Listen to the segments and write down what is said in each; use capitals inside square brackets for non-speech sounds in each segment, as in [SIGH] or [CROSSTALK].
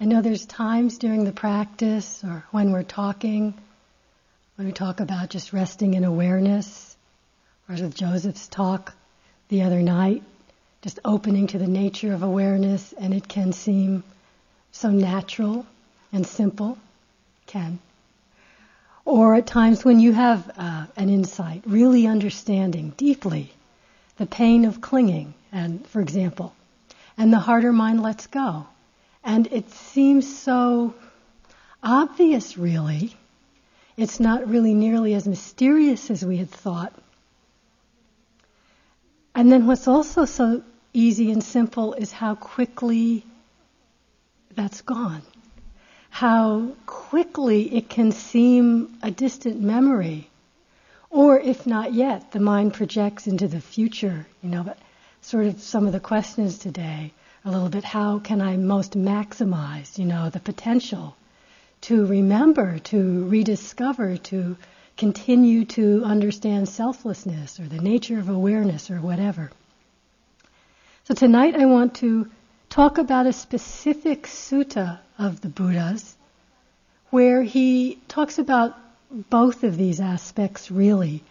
I know there's times during the practice or when we're talking, when we talk about just resting in awareness, or with Joseph's talk the other night, just opening to the nature of awareness, and it can seem so natural and simple. Can. Or at times when you have uh, an insight, really understanding deeply the pain of clinging, and for example, and the harder mind lets go. And it seems so obvious, really. It's not really nearly as mysterious as we had thought. And then what's also so easy and simple is how quickly that's gone how quickly it can seem a distant memory. Or if not yet, the mind projects into the future, you know, but sort of some of the questions today, a little bit how can I most maximize, you know, the potential to remember, to rediscover, to continue to understand selflessness or the nature of awareness or whatever. So tonight I want to talk about a specific sutta of the Buddha's where he talks about both of these aspects really.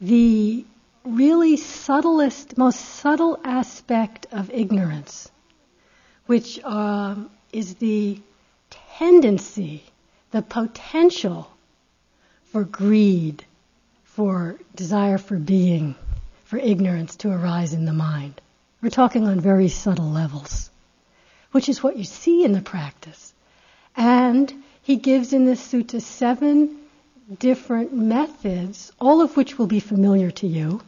The really subtlest, most subtle aspect of ignorance, which um, is the tendency, the potential for greed, for desire for being, for ignorance to arise in the mind. We're talking on very subtle levels which is what you see in the practice. And he gives in this sutta seven different methods, all of which will be familiar to you,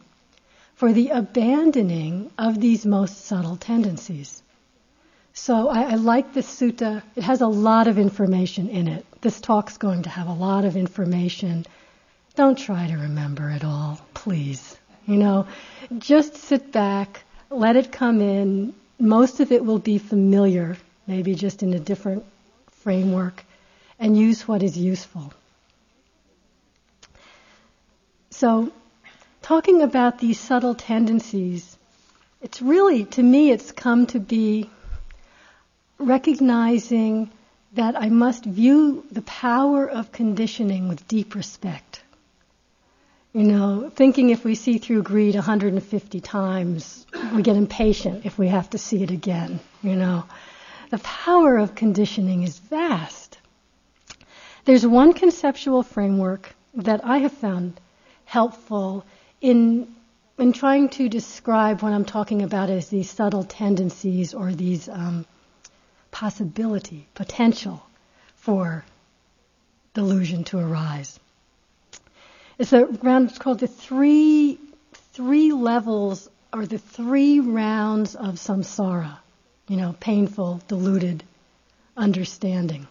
for the abandoning of these most subtle tendencies. So I, I, like this sutta. It has a lot of information in it. This talk's going to have a lot of information. Don't try to remember it all, please. You know, just sit back, let it come in, most of it will be familiar, maybe just in a different framework, and use what is useful. So, talking about these subtle tendencies, it's really, to me, it's come to be recognizing that I must view the power of conditioning with deep respect. You know, thinking if we see through greed 150 times, we get impatient if we have to see it again. You know, the power of conditioning is vast. There's one conceptual framework that I have found helpful in in trying to describe what I'm talking about as these subtle tendencies or these um, possibility, potential for delusion to arise. It's a round. It's called the three three levels or the three rounds of samsara. You know, painful, deluded understanding.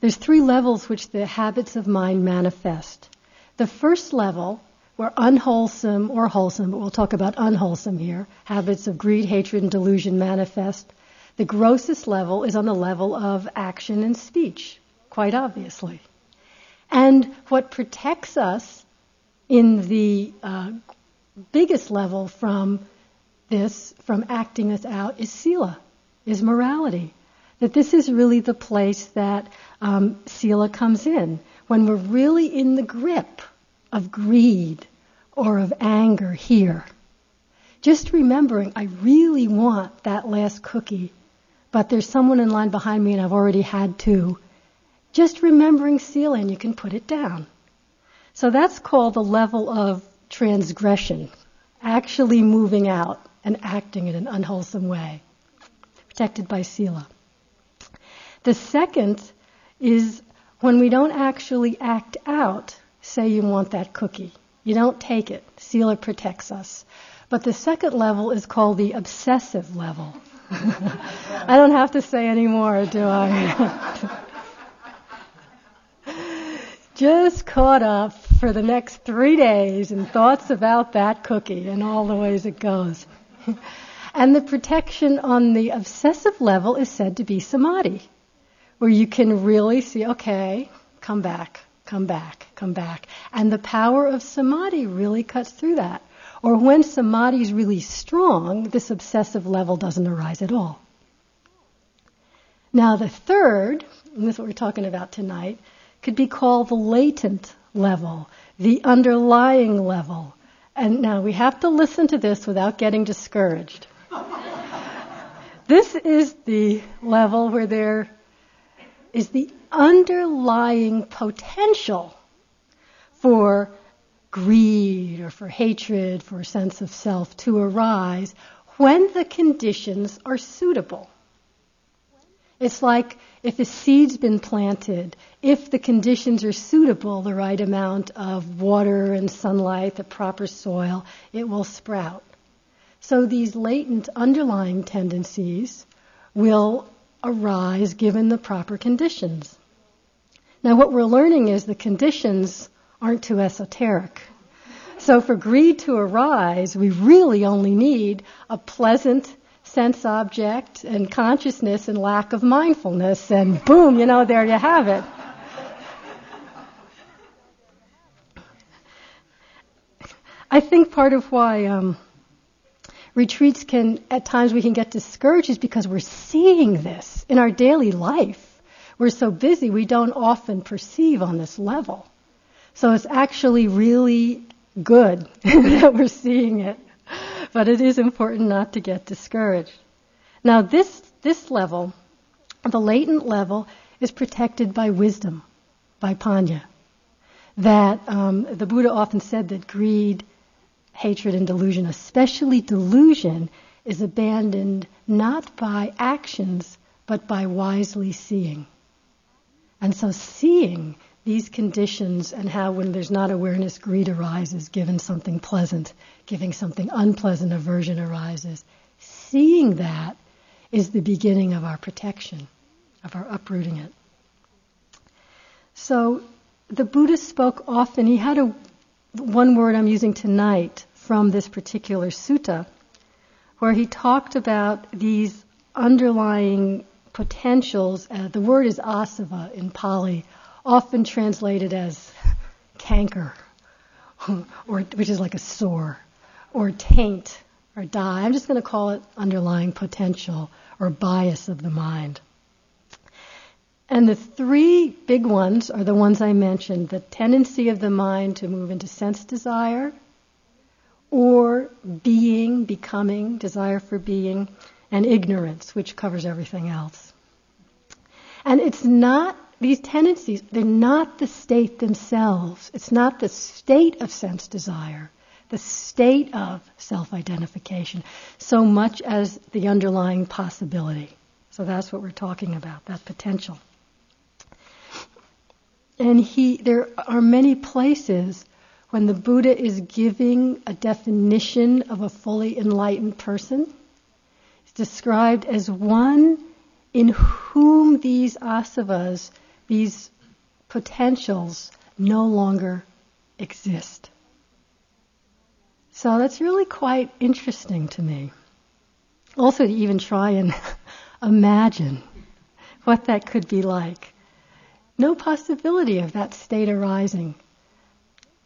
There's three levels which the habits of mind manifest. The first level, where unwholesome or wholesome, but we'll talk about unwholesome here, habits of greed, hatred, and delusion manifest. The grossest level is on the level of action and speech, quite obviously. And what protects us in the uh, biggest level from this, from acting this out, is sila, is morality. That this is really the place that um, sila comes in. When we're really in the grip of greed or of anger here. Just remembering, I really want that last cookie, but there's someone in line behind me and I've already had two just remembering sila and you can put it down. So that's called the level of transgression, actually moving out and acting in an unwholesome way, protected by sila. The second is when we don't actually act out, say you want that cookie. You don't take it. Sila protects us. But the second level is called the obsessive level. I don't have to say any more, do I? just caught up for the next three days in thoughts about that cookie and all the ways it goes. and the protection on the obsessive level is said to be samadhi, where you can really see, okay, come back, come back, come back. And the power of samadhi really cuts through that. Or when samadhi is really strong, this obsessive level doesn't arise at all. Now, the third, and this is what we're talking about tonight, could be called the latent level, the underlying level. And now we have to listen to this without getting discouraged. [LAUGHS] this is the level where there is the underlying potential for greed or for hatred, for a sense of self to arise when the conditions are suitable. It's like if a seed's been planted, if the conditions are suitable, the right amount of water and sunlight, the proper soil, it will sprout. So these latent underlying tendencies will arise given the proper conditions. Now, what we're learning is the conditions aren't too esoteric. So, for greed to arise, we really only need a pleasant sense object and consciousness and lack of mindfulness, and boom, you know, there you have it. I think part of why um, retreats can, at times, we can get discouraged is because we're seeing this in our daily life. We're so busy, we don't often perceive on this level. So it's actually really good [LAUGHS] that we're seeing it. But it is important not to get discouraged. Now, this, this level, the latent level, is protected by wisdom, by panya. That um, the Buddha often said that greed, hatred, and delusion, especially delusion, is abandoned not by actions, but by wisely seeing. And so seeing these conditions and how when there's not awareness, greed arises, given something pleasant, giving something unpleasant, aversion arises. Seeing that is the beginning of our protection, of our uprooting it. So the Buddha spoke often, he had a one word I'm using tonight from this particular sutta, where he talked about these underlying potentials. Uh, the word is asava in Pali, often translated as canker, or which is like a sore, or taint, or dye. I'm just going to call it underlying potential or bias of the mind. And the three big ones are the ones I mentioned the tendency of the mind to move into sense desire, or being, becoming, desire for being, and ignorance, which covers everything else. And it's not, these tendencies, they're not the state themselves. It's not the state of sense desire, the state of self identification, so much as the underlying possibility. So that's what we're talking about, that potential. And he, there are many places when the Buddha is giving a definition of a fully enlightened person. It's described as one in whom these asavas, these potentials, no longer exist. So that's really quite interesting to me. Also, to even try and [LAUGHS] imagine what that could be like. No possibility of that state arising.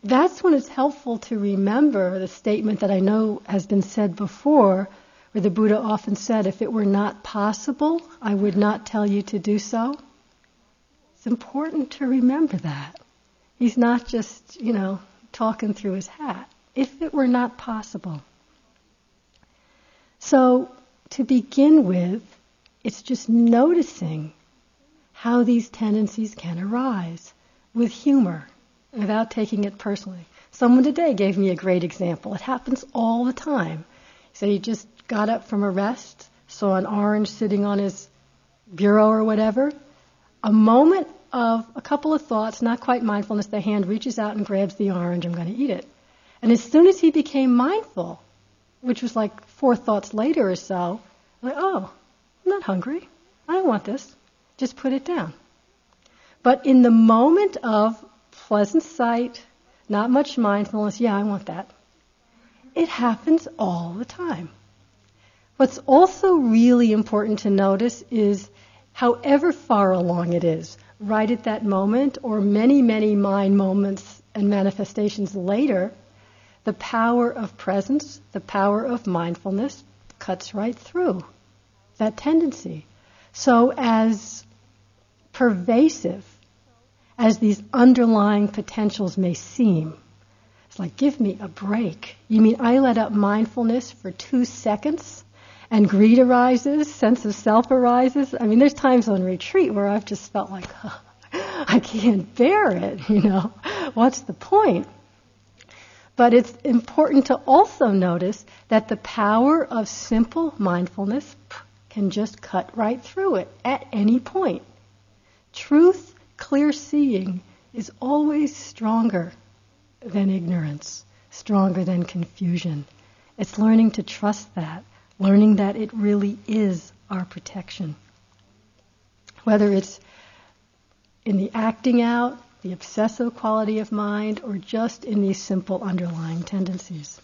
That's when it's helpful to remember the statement that I know has been said before where the Buddha often said, if it were not possible, I would not tell you to do so. It's important to remember that. He's not just, you know, talking through his hat. If it were not possible. So, to begin with, it's just noticing how these tendencies can arise with humor without taking it personally. Someone today gave me a great example. It happens all the time. Said he just got up from a rest, saw an orange sitting on his bureau or whatever. A moment of a couple of thoughts, not quite mindfulness, the hand reaches out and grabs the orange, I'm going to eat it. And as soon as he became mindful, which was like four thoughts later or so, I'm like, oh, I'm not hungry. I don't want this. Just put it down. But in the moment of pleasant sight, not much mindfulness, yeah, I want that. It happens all the time. What's also really important to notice is however far along it is, right at that moment or many, many mind moments and manifestations later, the power of presence, the power of mindfulness cuts right through that tendency. So, as pervasive as these underlying potentials may seem, it's like, give me a break. You mean I let up mindfulness for two seconds and greed arises, sense of self arises? I mean, there's times on retreat where I've just felt like, oh, I can't bear it, [LAUGHS] you know. What's the point? But it's important to also notice that the power of simple mindfulness can just cut right through it at any point. Truth, clear seeing, is always stronger than ignorance, stronger than confusion. It's learning to trust that, learning that it really is our protection. Whether it's in the acting out, the obsessive quality of mind, or just in these simple underlying tendencies.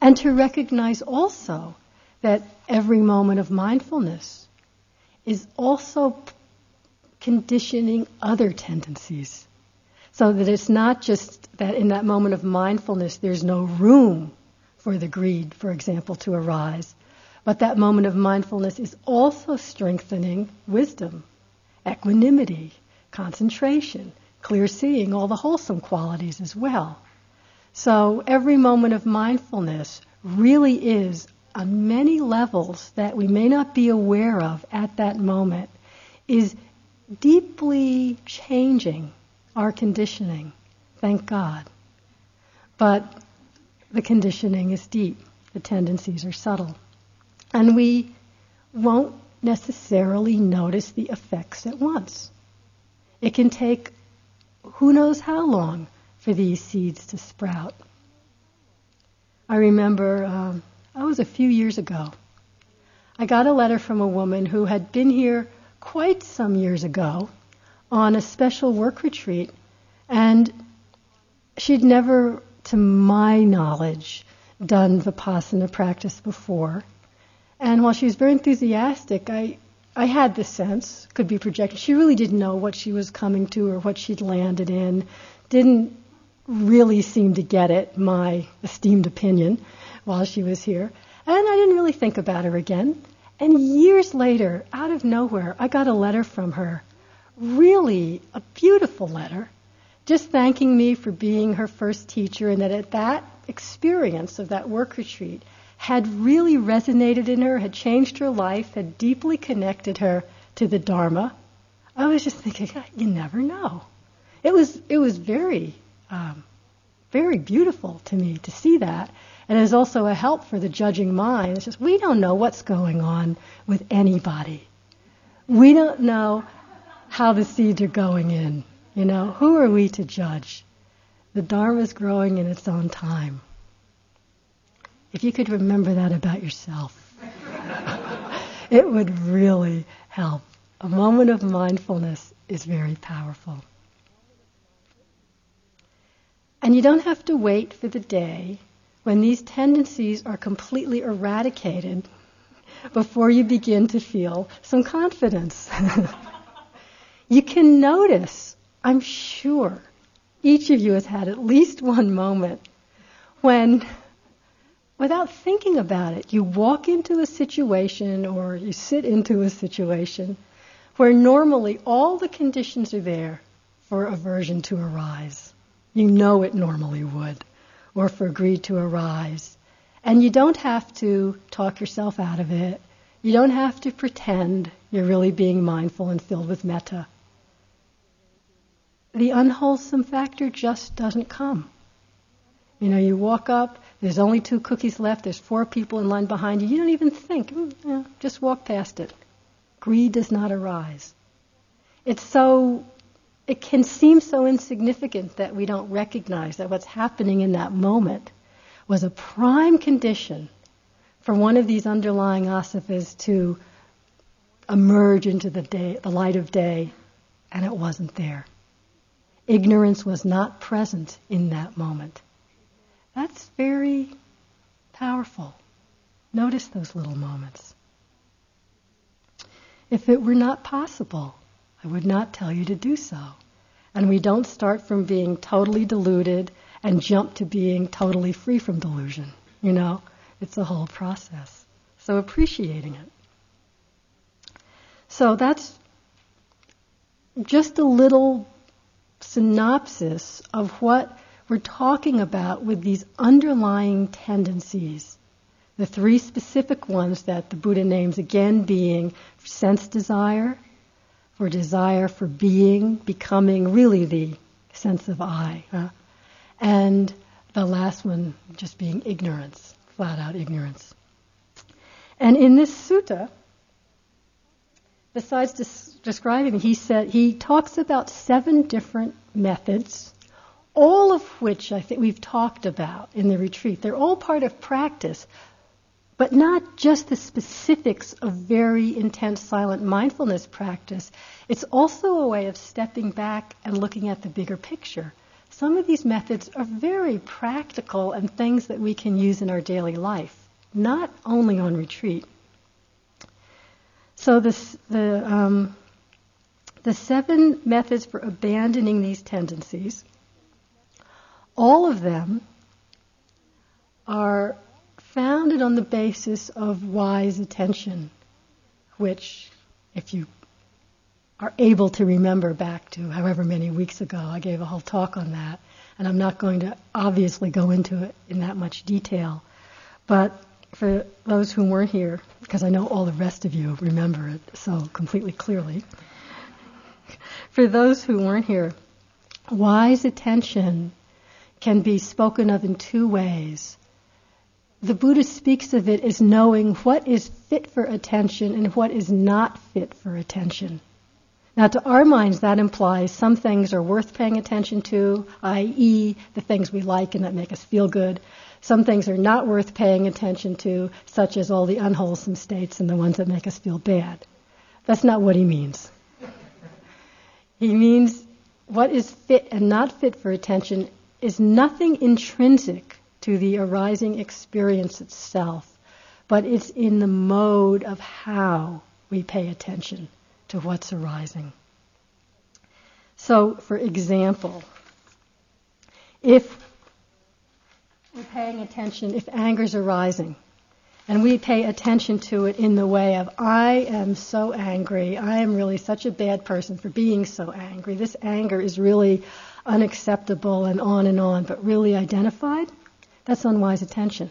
And to recognize also that every moment of mindfulness is also conditioning other tendencies. So that it's not just that in that moment of mindfulness there's no room for the greed, for example, to arise, but that moment of mindfulness is also strengthening wisdom, equanimity, concentration, clear seeing, all the wholesome qualities as well. So every moment of mindfulness really is on many levels that we may not be aware of at that moment is deeply changing our conditioning. Thank God. But the conditioning is deep. The tendencies are subtle. And we won't necessarily notice the effects at once. It can take who knows how long for these seeds to sprout. I remember, um, that was a few years ago. I got a letter from a woman who had been here quite some years ago on a special work retreat, and she'd never, to my knowledge, done Vipassana practice before. And while she was very enthusiastic, I, I had the sense, could be projected, she really didn't know what she was coming to or what she'd landed in, didn't really seem to get it, my esteemed opinion, while she was here. And I didn't really think about her again. And years later, out of nowhere, I got a letter from her. Really a beautiful letter, just thanking me for being her first teacher and that at that experience of that work retreat, had really resonated in her, had changed her life, had deeply connected her to the Dharma. I was just thinking, you never know. It was it was very um, very beautiful to me to see that, and it is also a help for the judging mind. It's just we don't know what's going on with anybody. We don't know how the seeds are going in. You know, who are we to judge? The Dharma is growing in its own time. If you could remember that about yourself, [LAUGHS] it would really help. A moment of mindfulness is very powerful. And you don't have to wait for the day when these tendencies are completely eradicated before you begin to feel some confidence. [LAUGHS] you can notice, I'm sure, each of you has had at least one moment when without thinking about it. You walk into a situation or you sit into a situation where normally all the conditions are there for aversion to arise. You know it normally would, or for greed to arise. And you don't have to talk yourself out of it. You don't have to pretend you're really being mindful and filled with metta. The unwholesome factor just doesn't come. You know, you walk up, there's only two cookies left, there's four people in line behind you. You don't even think, mm, just walk past it. Greed does not arise. It's so, it can seem so insignificant that we don't recognize that what's happening in that moment was a prime condition for one of these underlying asavas to emerge into the day, the light of day, and it wasn't there. Ignorance was not present in that moment. That's very powerful. Notice those little moments. If it were not possible, I would not tell you to do so. And we don't start from being totally deluded and jump to being totally free from delusion. You know, it's a whole process. So appreciating it. So that's just a little synopsis of what we're talking about with these underlying tendencies. The three specific ones that the Buddha names again being sense desire, for desire for being, becoming really the sense of I, huh? and the last one just being ignorance, flat out ignorance. And in this sutta, besides des- describing, he said he talks about seven different methods, all of which I think we've talked about in the retreat. They're all part of practice, but not just the specifics of very intense silent mindfulness practice. It's also a way of stepping back and looking at the bigger picture. Some of these methods are very practical and things that we can use in our daily life, not only on retreat. So the, um, the seven methods for abandoning these tendencies, all of them are founded on the basis of wise attention, which, if you are able to remember back to however many weeks ago, I gave a whole talk on that, and I'm not going to obviously go into it in that much detail. But for those who weren't here, because I know all the rest of you remember it so completely clearly, for those who weren't here, wise attention can be spoken of in two ways. The Buddha speaks of it as knowing what is fit for attention and what is not fit for attention. Now, to our minds, that implies some things are worth paying attention to, i.e., the things we like and that make us feel good. Some things are not worth paying attention to, such as all the unwholesome states and the ones that make us feel bad. That's not what he means. He means what is fit and not fit for attention is nothing intrinsic to the arising experience itself, but it's in the mode of how we pay attention to what's arising. So, for example, if we're paying attention, if anger's arising, and we pay attention to it in the way of, I am so angry. I am really such a bad person for being so angry. This anger is really unacceptable and on and on, but really identified, that's unwise attention.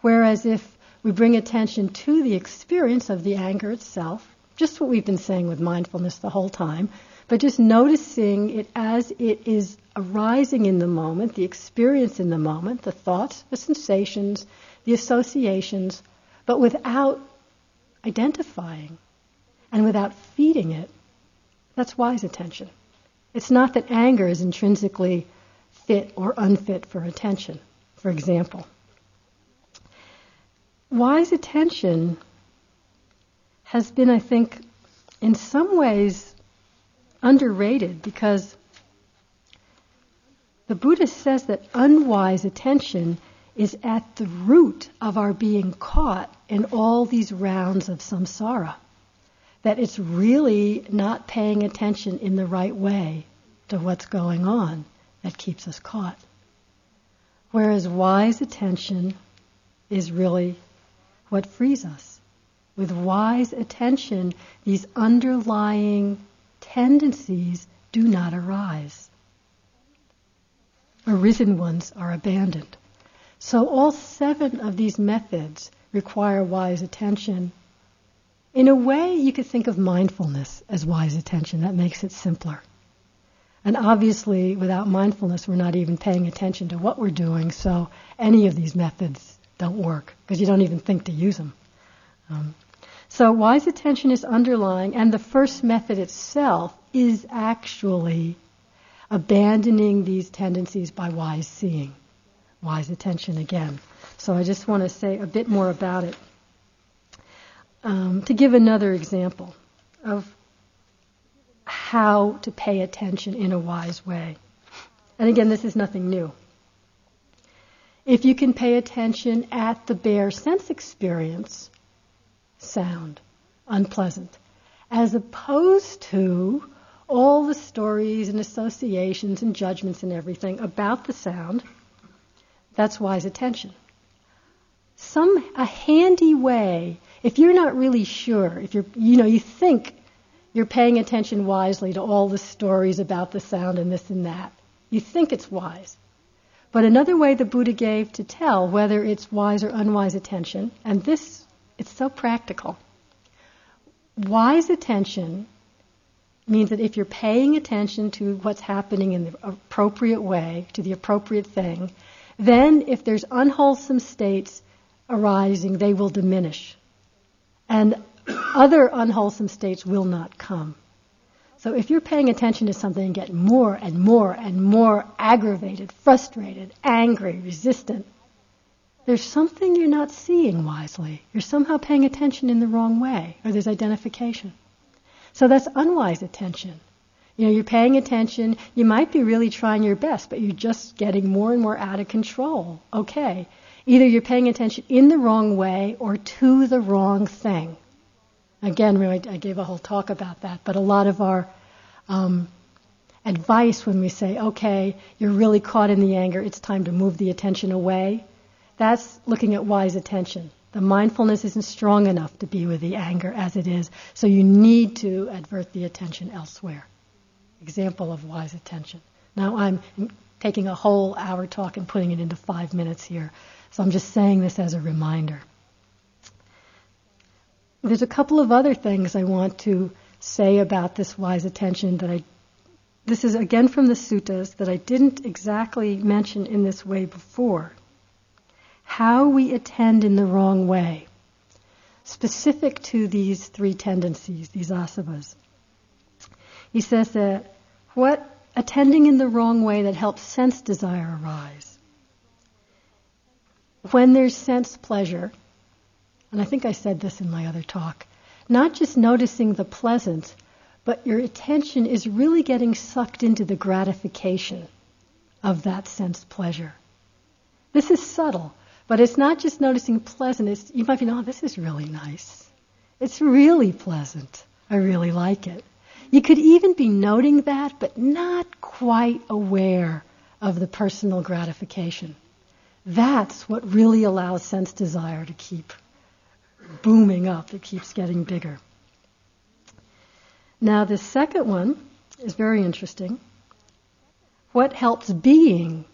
Whereas if we bring attention to the experience of the anger itself, just what we've been saying with mindfulness the whole time, but just noticing it as it is arising in the moment, the experience in the moment, the thoughts, the sensations, the associations, but without identifying and without feeding it, that's wise attention. It's not that anger is intrinsically fit or unfit for attention, for example. Wise attention has been, I think, in some ways underrated because the Buddha says that unwise attention is at the root of our being caught in all these rounds of samsara. That it's really not paying attention in the right way to what's going on that keeps us caught. Whereas wise attention is really what frees us. With wise attention, these underlying tendencies do not arise. Arisen ones are abandoned. So all seven of these methods require wise attention. In a way, you could think of mindfulness as wise attention. That makes it simpler. And obviously, without mindfulness, we're not even paying attention to what we're doing, so any of these methods don't work because you don't even think to use them. Um, so, wise attention is underlying, and the first method itself is actually abandoning these tendencies by wise seeing wise attention again. So I just want to say a bit more about it. Um, to give another example of how to pay attention in a wise way. And again, this is nothing new. If you can pay attention at the bare sense experience, sound, unpleasant, as opposed to all the stories and associations and judgments and everything about the sound, that's wise attention. some a handy way. If you're not really sure, if you're you know you think you're paying attention wisely to all the stories about the sound and this and that, you think it's wise. But another way the Buddha gave to tell whether it's wise or unwise attention, and this it's so practical. Wise attention means that if you're paying attention to what's happening in the appropriate way, to the appropriate thing, then if there's unwholesome states arising, they will diminish. And other unwholesome states will not come. So if you're paying attention to something and get more and more and more aggravated, frustrated, angry, resistant, there's something you're not seeing wisely. You're somehow paying attention in the wrong way, or there's identification. So that's unwise attention. You know, you're paying attention, you might be really trying your best, but you're just getting more and more out of control. Okay. Either you're paying attention in the wrong way or to the wrong thing. Again, really, I gave a whole talk about that, but a lot of our um, advice when we say, okay, you're really caught in the anger, it's time to move the attention away, that's looking at wise attention. The mindfulness isn't strong enough to be with the anger as it is, so you need to advert the attention elsewhere. Example of wise attention. Now I'm taking a whole hour talk and putting it into five minutes here, so I'm just saying this as a reminder. There's a couple of other things I want to say about this wise attention that I this is again from the suttas that I didn't exactly mention in this way before. How we attend in the wrong way, specific to these three tendencies, these asavas. He says that what attending in the wrong way that helps sense desire arise. When there's sense pleasure, and I think I said this in my other talk, not just noticing the pleasant, but your attention is really getting sucked into the gratification of that sense pleasure. This is subtle, but it's not just noticing pleasant. It's, you might be, oh, this is really nice. It's really pleasant. I really like it. You could even be noting that, but not quite aware of the personal gratification. That's what really allows sense desire to keep booming up. It keeps getting bigger. Now, the second one is very interesting. What helps being,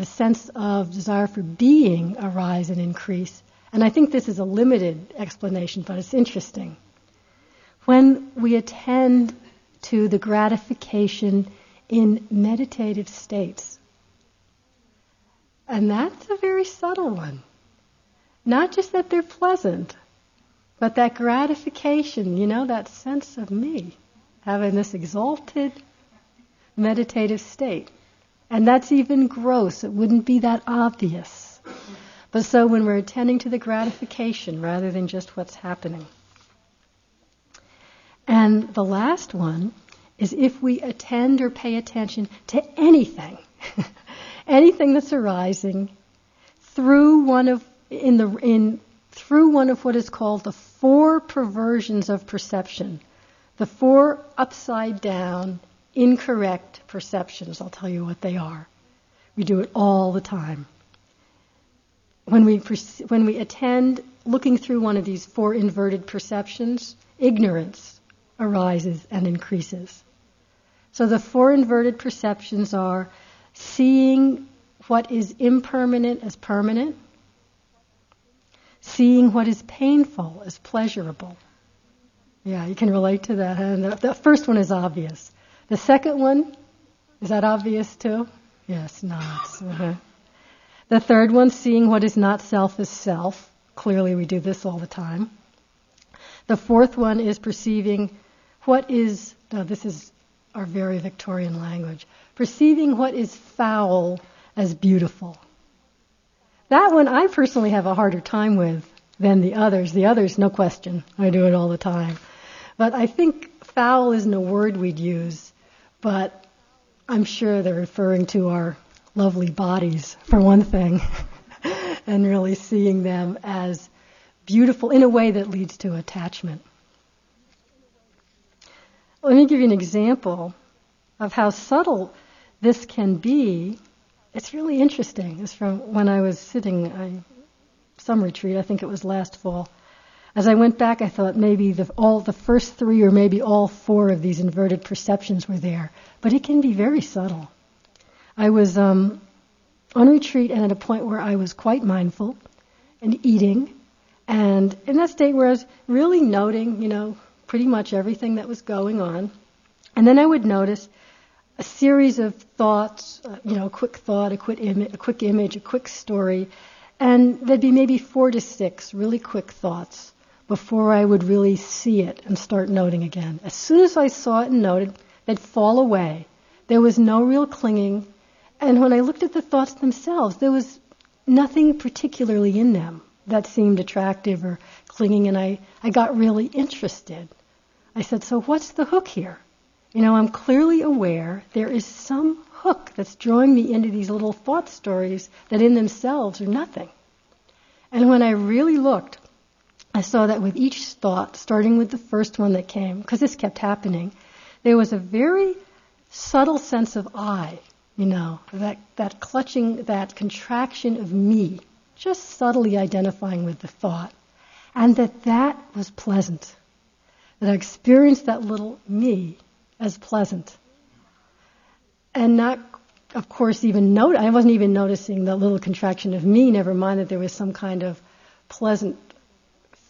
the sense of desire for being, arise and increase? And I think this is a limited explanation, but it's interesting. When we attend to the gratification in meditative states, and that's a very subtle one. Not just that they're pleasant, but that gratification, you know, that sense of me having this exalted meditative state. And that's even gross. It wouldn't be that obvious. But so when we're attending to the gratification rather than just what's happening. And the last one is if we attend or pay attention to anything, [LAUGHS] anything that's arising through one of in the in through one of what is called the four perversions of perception, the four upside down, incorrect perceptions. I'll tell you what they are. We do it all the time. When we when we attend looking through one of these four inverted perceptions, ignorance arises and increases. So the four inverted perceptions are seeing what is impermanent as permanent, seeing what is painful as pleasurable. Yeah, you can relate to that. And the, the first one is obvious. The second one, is that obvious too? Yes, not. Uh-huh. The third one, seeing what is not self as self. Clearly, we do this all the time. The fourth one is perceiving what is, this is our very Victorian language, perceiving what is foul as beautiful. That one I personally have a harder time with than the others. The others, no question. I do it all the time. But I think foul isn't a word we'd use, but I'm sure they're referring to our lovely bodies, for one thing, [LAUGHS] and really seeing them as beautiful in a way that leads to attachment. Let me give you an example of how subtle this can be it's really interesting. It's from when I was sitting, I some retreat, I think it was last fall. As I went back, I thought maybe the, all the first three or maybe all four of these inverted perceptions were there, but it can be very subtle. I was um, on retreat and at a point where I was quite mindful and eating, and in that state where I was really noting, you know, pretty much everything that was going on, and then I would notice a series of thoughts, uh, you know, a quick thought, a quick, a quick image, a quick story, and there'd be maybe four to six really quick thoughts before I would really see it and start noting again. As soon as I saw it and noted, they'd fall away. There was no real clinging. And when I looked at the thoughts themselves, there was nothing particularly in them that seemed attractive or clinging, and I, I got really interested. I said, So what's the hook here? You know, I'm clearly aware there is some hook that's drawing me into these little thought stories that in themselves are nothing. And when I really looked, I saw that with each thought, starting with the first one that came, because this kept happening, there was a very subtle sense of I, you know, that, that clutching, that contraction of me, just subtly identifying with the thought. And that that was pleasant. That I experienced that little me as pleasant. And not, of course, even note, I wasn't even noticing the little contraction of me, never mind that there was some kind of pleasant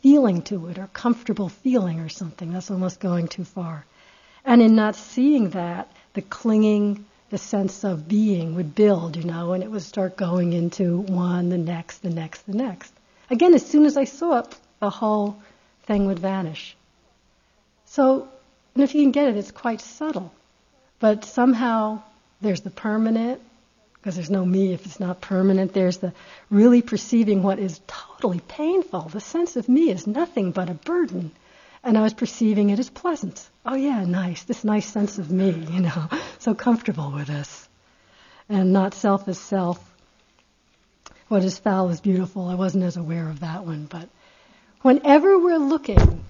feeling to it or comfortable feeling or something. That's almost going too far. And in not seeing that, the clinging, the sense of being would build, you know, and it would start going into one, the next, the next, the next. Again, as soon as I saw it, the whole thing would vanish. So, and if you can get it, it's quite subtle. But somehow there's the permanent, because there's no me if it's not permanent. There's the really perceiving what is totally painful. The sense of me is nothing but a burden. And I was perceiving it as pleasant. Oh, yeah, nice. This nice sense of me, [LAUGHS] you know, so comfortable with this. And not self as self. What is foul is beautiful. I wasn't as aware of that one. But whenever we're looking,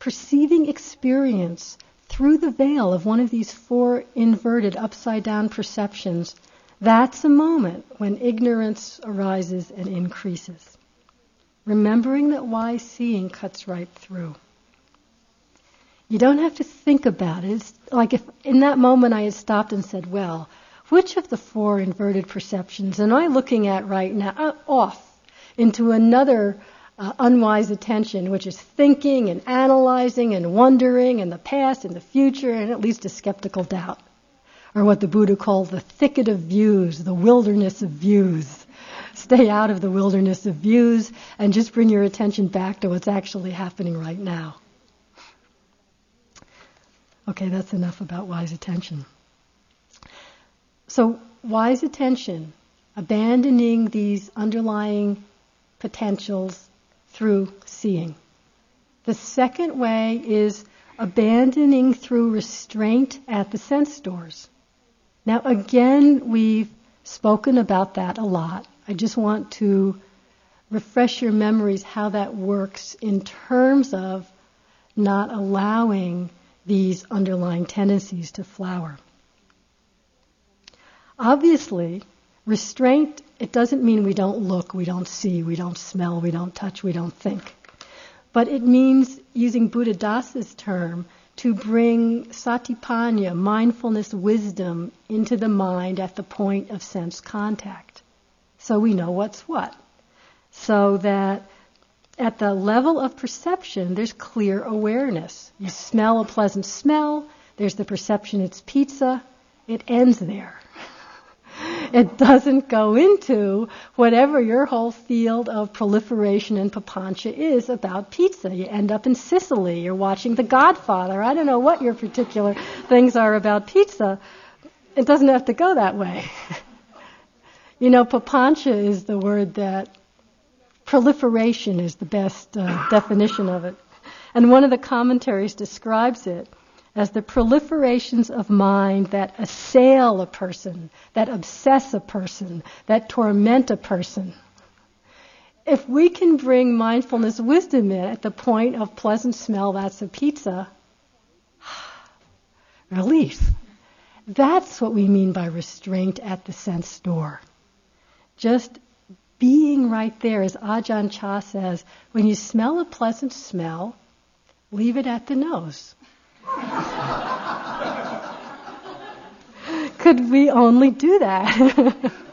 perceiving experience through the veil of one of these four inverted upside down perceptions, that's a moment when ignorance arises and increases. Remembering that wise seeing cuts right through. You don't have to think about it. It's like if in that moment I had stopped and said, well, which of the four inverted perceptions am I looking at right now? Uh, off into another uh, unwise attention, which is thinking and analyzing and wondering and the past and the future and at least a skeptical doubt or what the Buddha called the thicket of views, the wilderness of views. Stay out of the wilderness of views and just bring your attention back to what's actually happening right now. Okay, that's enough about wise attention. So, wise attention, abandoning these underlying potentials through seeing. The second way is abandoning through restraint at the sense doors. Now, again, we've spoken about that a lot. I just want to refresh your memories how that works in terms of not allowing these underlying tendencies to flower. Obviously, restraint, it doesn't mean we don't look, we don't see, we don't smell, we don't touch, we don't think. But it means, using Buddhadasa's term, to bring satipanya, mindfulness wisdom, into the mind at the point of sense contact. So we know what's what. So that at the level of perception, there's clear awareness. You smell a pleasant smell, there's the perception it's pizza, it ends there. It doesn't go into whatever your whole field of proliferation and papancha is about pizza. You end up in Sicily, you're watching The Godfather. I don't know what your particular things are about pizza. It doesn't have to go that way. [LAUGHS] you know, papancha is the word that proliferation is the best uh, definition of it. And one of the commentaries describes it as the proliferations of mind that assail a person, that obsess a person, that torment a person. If we can bring mindfulness wisdom in at the point of pleasant smell, that's a pizza, [SIGHS] relief. That's what we mean by restraint at the sense door. Just being right there, as Ajahn Chah says, when you smell a pleasant smell, leave it at the nose. [LAUGHS] Could we only do that? [LAUGHS]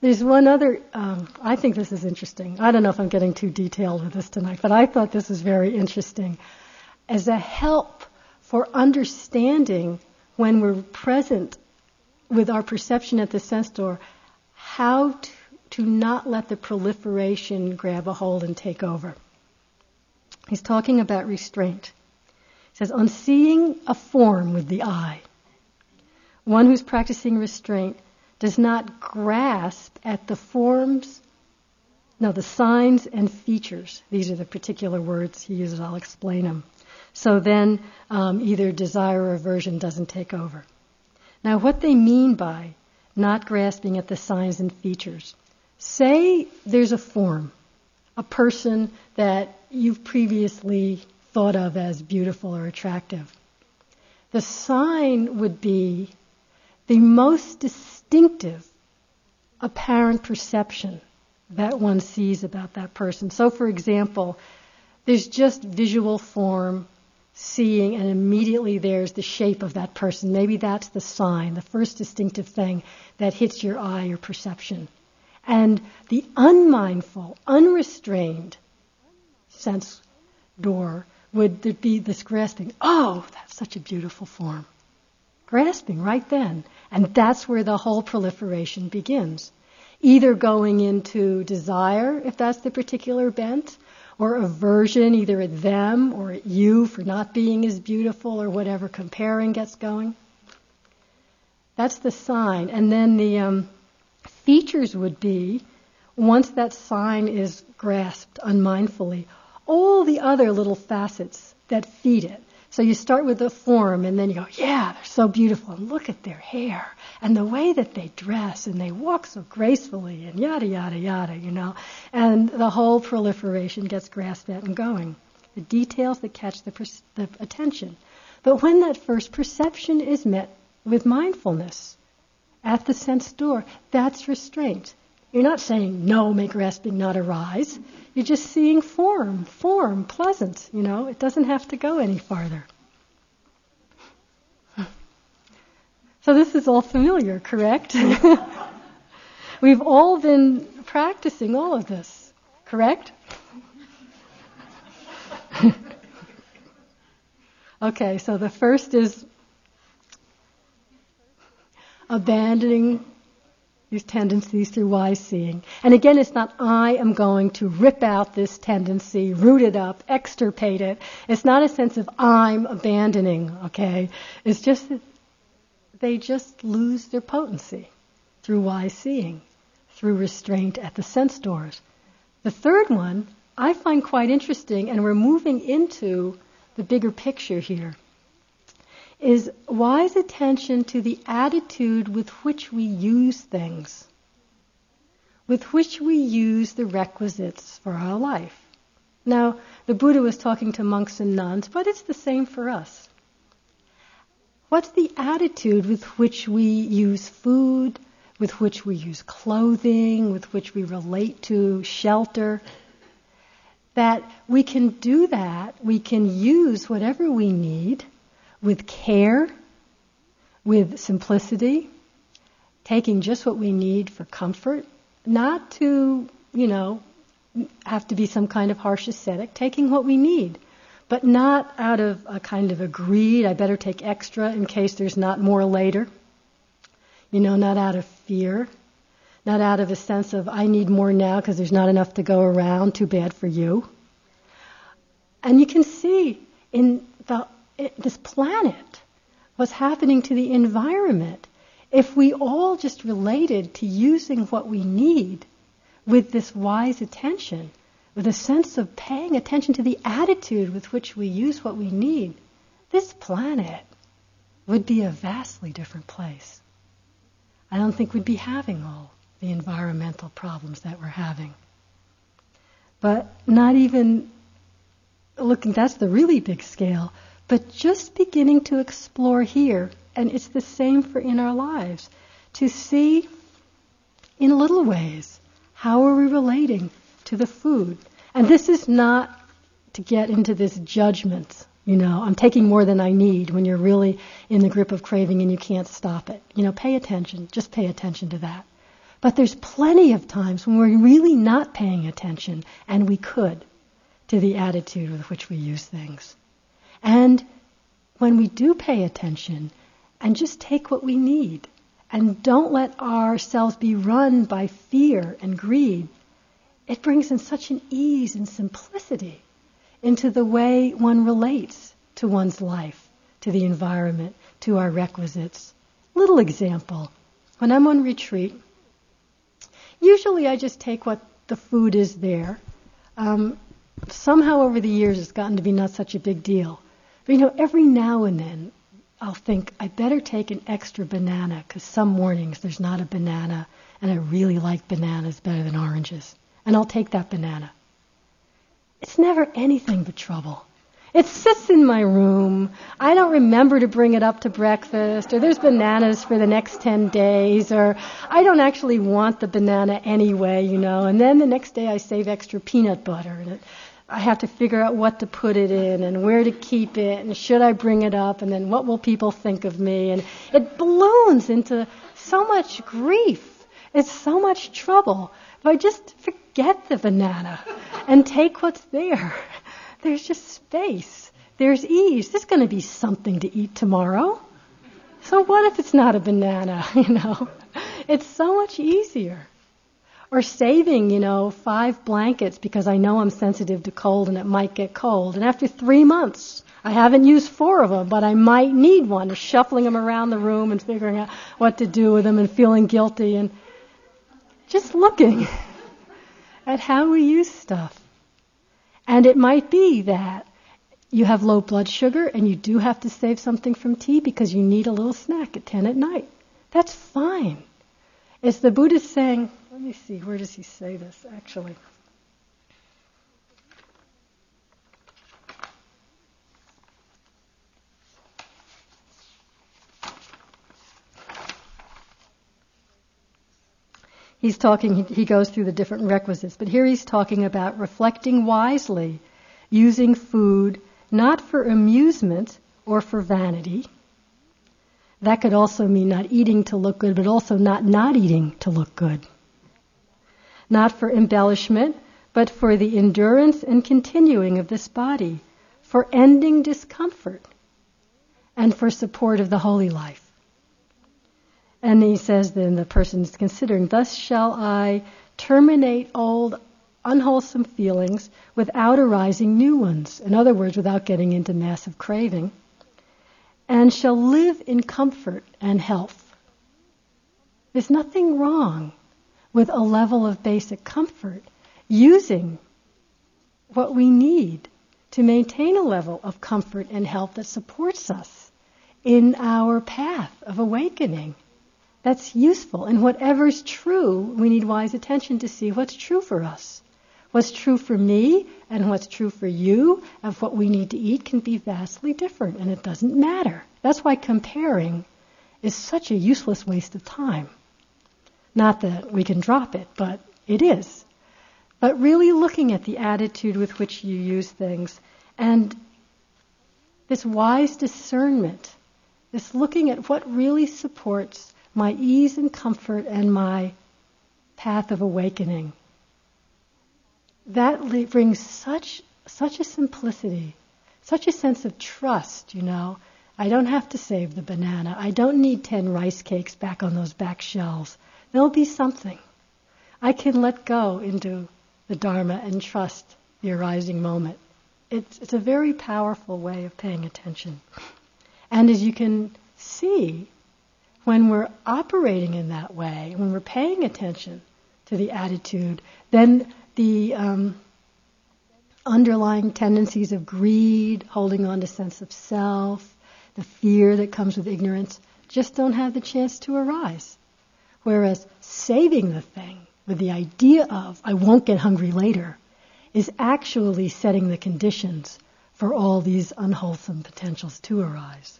There's one other, um, I think this is interesting. I don't know if I'm getting too detailed with this tonight, but I thought this was very interesting. As a help for understanding when we're present with our perception at the sense door, how to, to not let the proliferation grab a hold and take over. He's talking about restraint. He says, on seeing a form with the eye, one who's practicing restraint does not grasp at the forms, no, the signs and features. These are the particular words he uses. I'll explain them. So then um, either desire or aversion doesn't take over. Now, what they mean by not grasping at the signs and features. Say there's a form, a person that you've previously thought of as beautiful or attractive. The sign would be the most distinctive apparent perception that one sees about that person. So, for example, there's just visual form, seeing, and immediately there's the shape of that person. Maybe that's the sign, the first distinctive thing that hits your eye or perception. And the unmindful, unrestrained sense door would be this grasping, oh, that's such a beautiful form. Grasping right then. And that's where the whole proliferation begins. Either going into desire, if that's the particular bent, or aversion either at them or at you for not being as beautiful or whatever comparing gets going. That's the sign. And then the um, features would be once that sign is grasped unmindfully, all the other little facets that feed it. So you start with the form and then you go, yeah, they're so beautiful and look at their hair and the way that they dress and they walk so gracefully and yada, yada, yada, you know. And the whole proliferation gets grasped at and going. The details that catch the, the attention. But when that first perception is met with mindfulness at the sense door, that's restraint. You're not saying, no, make grasping not arise. You're just seeing form, form, pleasant, you know. It doesn't have to go any farther. So this is all familiar, correct? [LAUGHS] We've all been practicing all of this, correct? [LAUGHS] okay, so the first is abandoning these tendencies through wise seeing. And again, it's not I am going to rip out this tendency, root it up, extirpate it. It's not a sense of I'm abandoning, okay? It's just that they just lose their potency through wise seeing, through restraint at the sense doors. The third one I find quite interesting, and we're moving into the bigger picture here is wise attention to the attitude with which we use things, with which we use the requisites for our life. Now, the Buddha was talking to monks and nuns, but it's the same for us. What's the attitude with which we use food, with which we use clothing, with which we relate to shelter? That we can do that, we can use whatever we need with care, with simplicity, taking just what we need for comfort, not to, you know, have to be some kind of harsh ascetic, taking what we need, but not out of a kind of a greed, I better take extra in case there's not more later. You know, not out of fear, not out of a sense of, I need more now because there's not enough to go around, too bad for you. And you can see in the it, this planet, what's happening to the environment, if we all just related to using what we need with this wise attention, with a sense of paying attention to the attitude with which we use what we need, this planet would be a vastly different place. I don't think we'd be having all the environmental problems that we're having. But not even looking, that's the really big scale. But just beginning to explore here, and it's the same for in our lives, to see in little ways how are we relating to the food. And this is not to get into this judgment, you know, I'm taking more than I need when you're really in the grip of craving and you can't stop it. You know, pay attention, just pay attention to that. But there's plenty of times when we're really not paying attention, and we could, to the attitude with which we use things. And when we do pay attention and just take what we need and don't let ourselves be run by fear and greed, it brings in such an ease and simplicity into the way one relates to one's life, to the environment, to our requisites. Little example. When I'm on retreat, usually I just take what the food is there. Um, somehow over the years it's gotten to be not such a big deal. But you know, every now and then I'll think I better take an extra banana because some mornings there's not a banana and I really like bananas better than oranges. And I'll take that banana. It's never anything but trouble. It sits in my room. I don't remember to bring it up to breakfast, or there's bananas for the next 10 days, or I don't actually want the banana anyway, you know. And then the next day I save extra peanut butter, and it, I have to figure out what to put it in, and where to keep it, and should I bring it up, and then what will people think of me? And it balloons into so much grief. It's so much trouble. If I just forget the banana and take what's there. [LAUGHS] There's just space. There's ease. There's going to be something to eat tomorrow. So what if it's not a banana, [LAUGHS] you know? It's so much easier. Or saving, you know, five blankets because I know I'm sensitive to cold and it might get cold. And after three months, I haven't used four of them, but I might need one. Shuffling them around the room and figuring out what to do with them and feeling guilty and just looking [LAUGHS] at how we use stuff. And it might be that you have low blood sugar and you do have to save something from tea because you need a little snack at 10 at night. That's fine. Is the Buddha saying, let me see, where does he say this actually? he's talking, he goes through the different requisites, but here he's talking about reflecting wisely, using food not for amusement or for vanity. That could also mean not eating to look good, but also not not eating to look good. Not for embellishment, but for the endurance and continuing of this body, for ending discomfort, and for support of the holy life. And he says, then the person is considering, thus shall I terminate old unwholesome feelings without arising new ones. In other words, without getting into massive craving. And shall live in comfort and health. There's nothing wrong with a level of basic comfort using what we need to maintain a level of comfort and health that supports us in our path of awakening that's useful. And whatever's true, we need wise attention to see what's true for us. What's true for me and what's true for you of what we need to eat can be vastly different, and it doesn't matter. That's why comparing is such a useless waste of time. Not that we can drop it, but it is. But really looking at the attitude with which you use things and this wise discernment, this looking at what really supports my ease and comfort and my path of awakening. That brings such such a simplicity, such a sense of trust, you know. I don't have to save the banana. I don't need 10 rice cakes back on those back shelves. There'll be something. I can let go into the Dharma and trust the arising moment. It's, it's a very powerful way of paying attention. And as you can see, when we're operating in that way, when we're paying attention to the attitude, then the um, underlying tendencies of greed, holding on to sense of self, the fear that comes with ignorance, just don't have the chance to arise. Whereas saving the thing with the idea of, I won't get hungry later, is actually setting the conditions for all these unwholesome potentials to arise.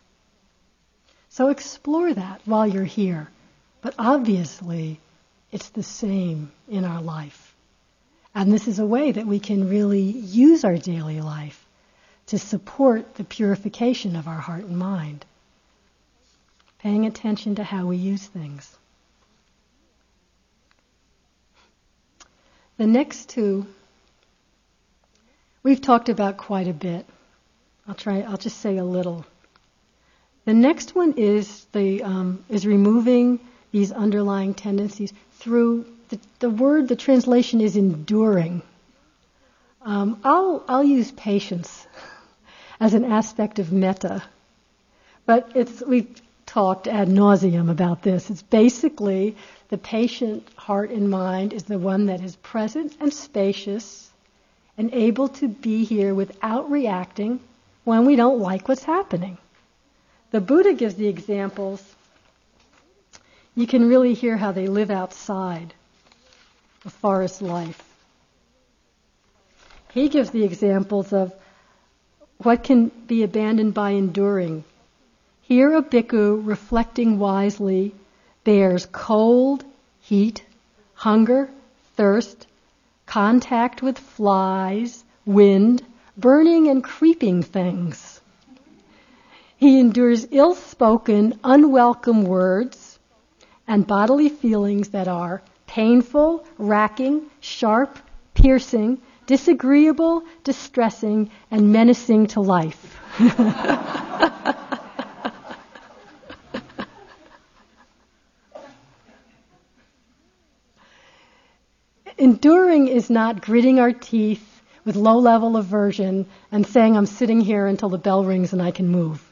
So explore that while you're here But obviously, it's the same in our life. And this is a way that we can really use our daily life to support the purification of our heart and mind. Paying attention to how we use things. The next two we've talked about quite a bit. I'll try. I'll just say a little. The next one is the um, is removing these underlying tendencies through the, the word. The translation is enduring. Um, I'll I'll use patience [LAUGHS] as an aspect of metta, but it's we've talked ad nauseum about this. It's basically the patient heart and mind is the one that is present and spacious and able to be here without reacting when we don't like what's happening. The Buddha gives the examples. You can really hear how they live outside the forest life. He gives the examples of what can be abandoned by enduring. Here, a bhikkhu, reflecting wisely, bears cold, heat, hunger, thirst, contact with flies, wind, burning and creeping things. He endures ill spoken, unwelcome words and bodily feelings that are painful, racking, sharp, piercing, disagreeable, distressing, and menacing to life. [LAUGHS] Enduring is not gritting our teeth with low level aversion and saying, I'm sitting here until the bell rings and I can move.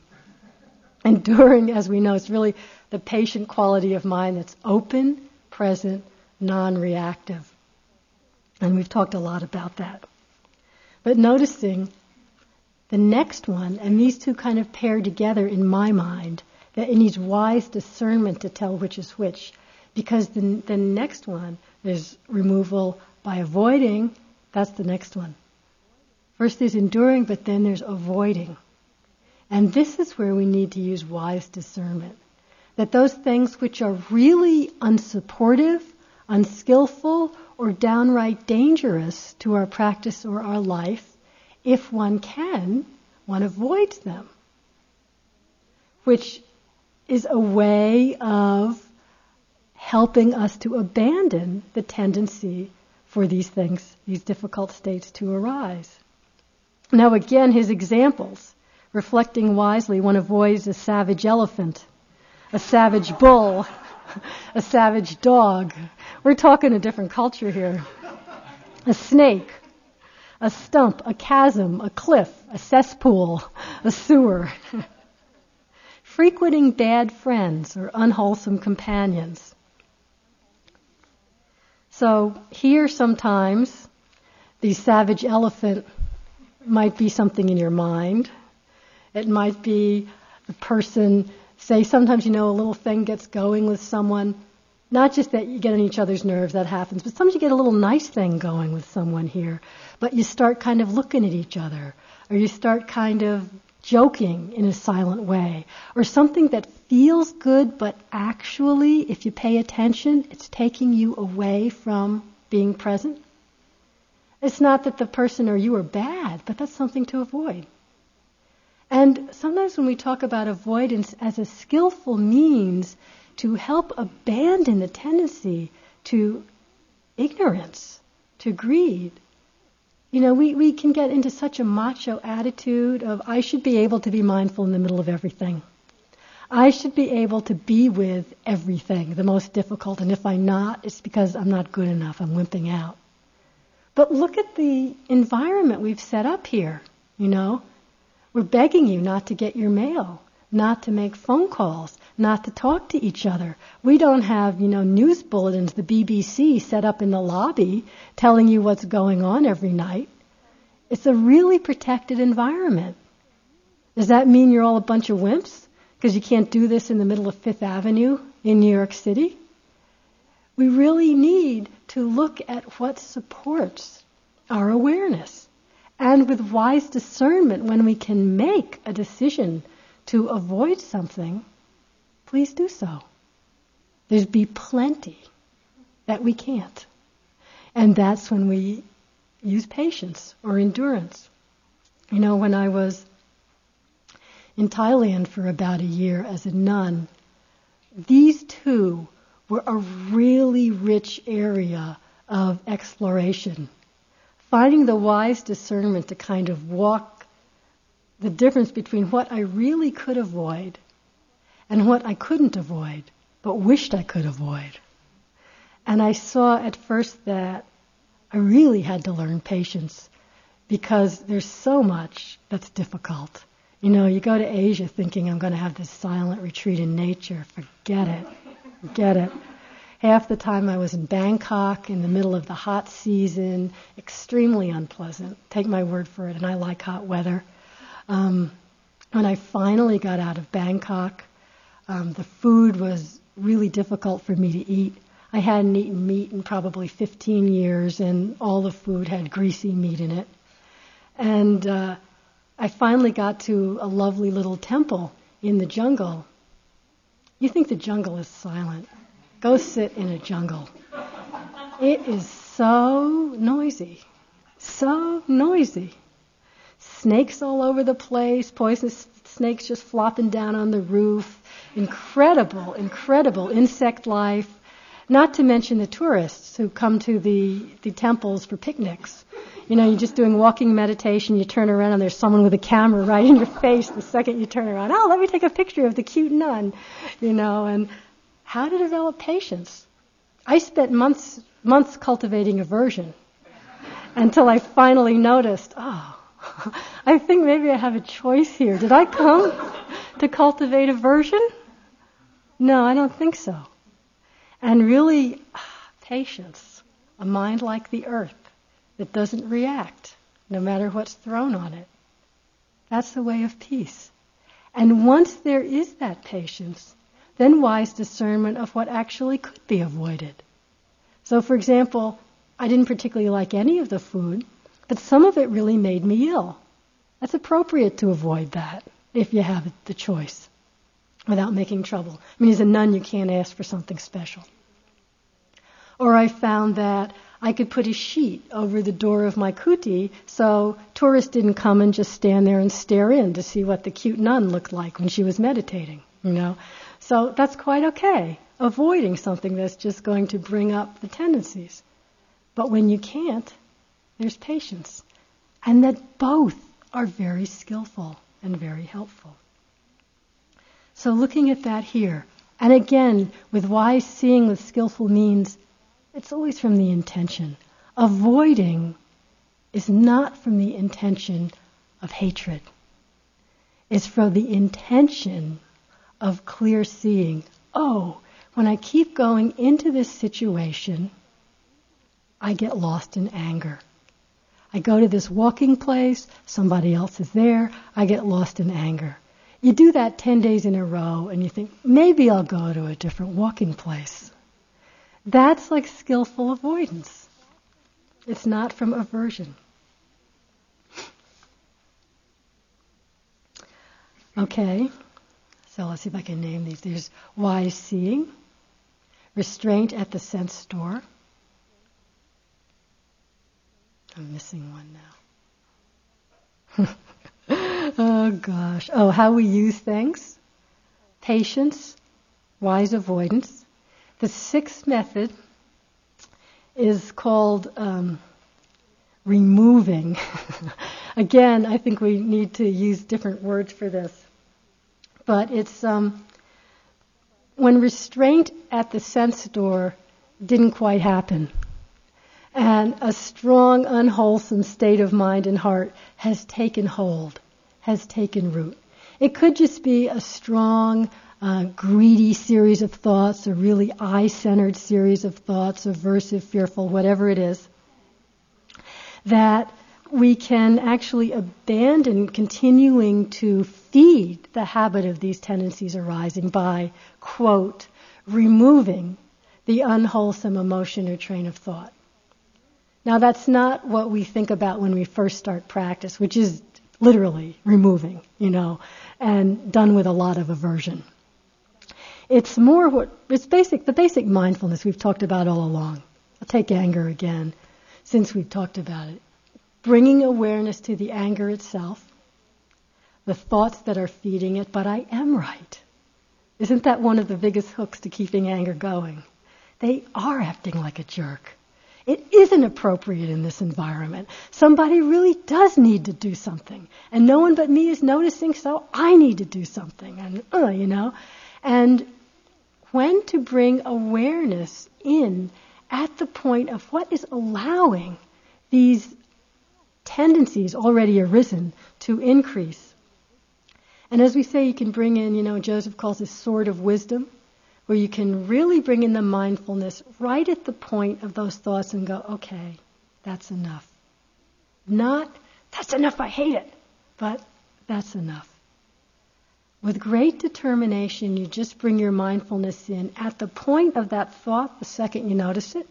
Enduring, as we know, is really the patient quality of mind that's open, present, non reactive. And we've talked a lot about that. But noticing the next one, and these two kind of pair together in my mind, that it needs wise discernment to tell which is which. Because the, the next one is removal by avoiding, that's the next one. First there's enduring, but then there's avoiding. And this is where we need to use wise discernment. That those things which are really unsupportive, unskillful, or downright dangerous to our practice or our life, if one can, one avoids them. Which is a way of helping us to abandon the tendency for these things, these difficult states to arise. Now, again, his examples, reflecting wisely, one avoids a savage elephant, a savage bull, [LAUGHS] a savage dog. We're talking a different culture here. A snake, a stump, a chasm, a cliff, a cesspool, a sewer. [LAUGHS] Frequenting bad friends or unwholesome companions. So here sometimes the savage elephant might be something in your mind. It might be the person, say, sometimes you know a little thing gets going with someone. Not just that you get on each other's nerves, that happens, but sometimes you get a little nice thing going with someone here. But you start kind of looking at each other, or you start kind of joking in a silent way, or something that feels good, but actually, if you pay attention, it's taking you away from being present. It's not that the person or you are bad, but that's something to avoid. And sometimes when we talk about avoidance as a skillful means to help abandon the tendency to ignorance, to greed, you know, we, we can get into such a macho attitude of, I should be able to be mindful in the middle of everything. I should be able to be with everything, the most difficult, and if I'm not, it's because I'm not good enough, I'm wimping out. But look at the environment we've set up here, you know. We're begging you not to get your mail, not to make phone calls, not to talk to each other. We don't have, you know, news bulletins, the BBC set up in the lobby telling you what's going on every night. It's a really protected environment. Does that mean you're all a bunch of wimps? Because you can't do this in the middle of Fifth Avenue in New York City? We really need to look at what supports our awareness. And with wise discernment, when we can make a decision to avoid something, please do so. There's be plenty that we can't. And that's when we use patience or endurance. You know, when I was in Thailand for about a year as a nun, these two were a really rich area of exploration. Finding the wise discernment to kind of walk the difference between what I really could avoid and what I couldn't avoid, but wished I could avoid. And I saw at first that I really had to learn patience because there's so much that's difficult. You know, you go to Asia thinking I'm going to have this silent retreat in nature. Forget it. Forget it. Half the time I was in Bangkok in the middle of the hot season, extremely unpleasant. Take my word for it, and I like hot weather. Um, when I finally got out of Bangkok, um, the food was really difficult for me to eat. I hadn't eaten meat in probably 15 years, and all the food had greasy meat in it. And uh, I finally got to a lovely little temple in the jungle. You think the jungle is silent. Go sit in a jungle. It is so noisy. So noisy. Snakes all over the place, poisonous snakes just flopping down on the roof. Incredible, incredible insect life. Not to mention the tourists who come to the, the temples for picnics. You know, you're just doing walking meditation, you turn around and there's someone with a camera [LAUGHS] right in your face the second you turn around. Oh, let me take a picture of the cute nun. You know, and how to develop patience. I spent months months cultivating aversion until I finally noticed, oh, [LAUGHS] I think maybe I have a choice here. Did I come to cultivate aversion? No, I don't think so. And really, patience, a mind like the earth that doesn't react no matter what's thrown on it. That's the way of peace. And once there is that patience, then wise discernment of what actually could be avoided. So, for example, I didn't particularly like any of the food, but some of it really made me ill. That's appropriate to avoid that if you have the choice without making trouble. I mean, as a nun, you can't ask for something special. Or I found that I could put a sheet over the door of my kuti so tourists didn't come and just stand there and stare in to see what the cute nun looked like when she was meditating, you know. So that's quite okay, avoiding something that's just going to bring up the tendencies. But when you can't, there's patience. And that both are very skillful and very helpful. So looking at that here, and again, with wise seeing with skillful means, it's always from the intention. Avoiding is not from the intention of hatred. It's from the intention of clear seeing. Oh, when I keep going into this situation, I get lost in anger. I go to this walking place, somebody else is there, I get lost in anger. You do that 10 days in a row and you think, maybe I'll go to a different walking place. That's like skillful avoidance. It's not from aversion. Okay, so let's see if I can name these. There's wise seeing, restraint at the sense door. I'm missing one now. [LAUGHS] [LAUGHS] oh gosh. Oh, how we use things. Patience, wise avoidance, the sixth method is called um, removing. [LAUGHS] Again, I think we need to use different words for this. But it's um, when restraint at the sense door didn't quite happen, and a strong, unwholesome state of mind and heart has taken hold, has taken root. It could just be a strong, uh, greedy series of thoughts, a really I centered series of thoughts, aversive, fearful, whatever it is, that we can actually abandon continuing to feed the habit of these tendencies arising by, quote, removing the unwholesome emotion or train of thought. Now, that's not what we think about when we first start practice, which is literally removing, you know, and done with a lot of aversion. It's more what it's basic the basic mindfulness we've talked about all along. I'll take anger again, since we've talked about it. Bringing awareness to the anger itself, the thoughts that are feeding it, but I am right. Isn't that one of the biggest hooks to keeping anger going? They are acting like a jerk. It isn't appropriate in this environment. Somebody really does need to do something. And no one but me is noticing, so I need to do something. And, uh, you know. And when to bring awareness in at the point of what is allowing these tendencies already arisen to increase. And as we say, you can bring in, you know, Joseph calls this sword of wisdom where you can really bring in the mindfulness right at the point of those thoughts and go, okay, that's enough. Not, that's enough, I hate it, but that's enough. With great determination, you just bring your mindfulness in at the point of that thought, the second you notice it,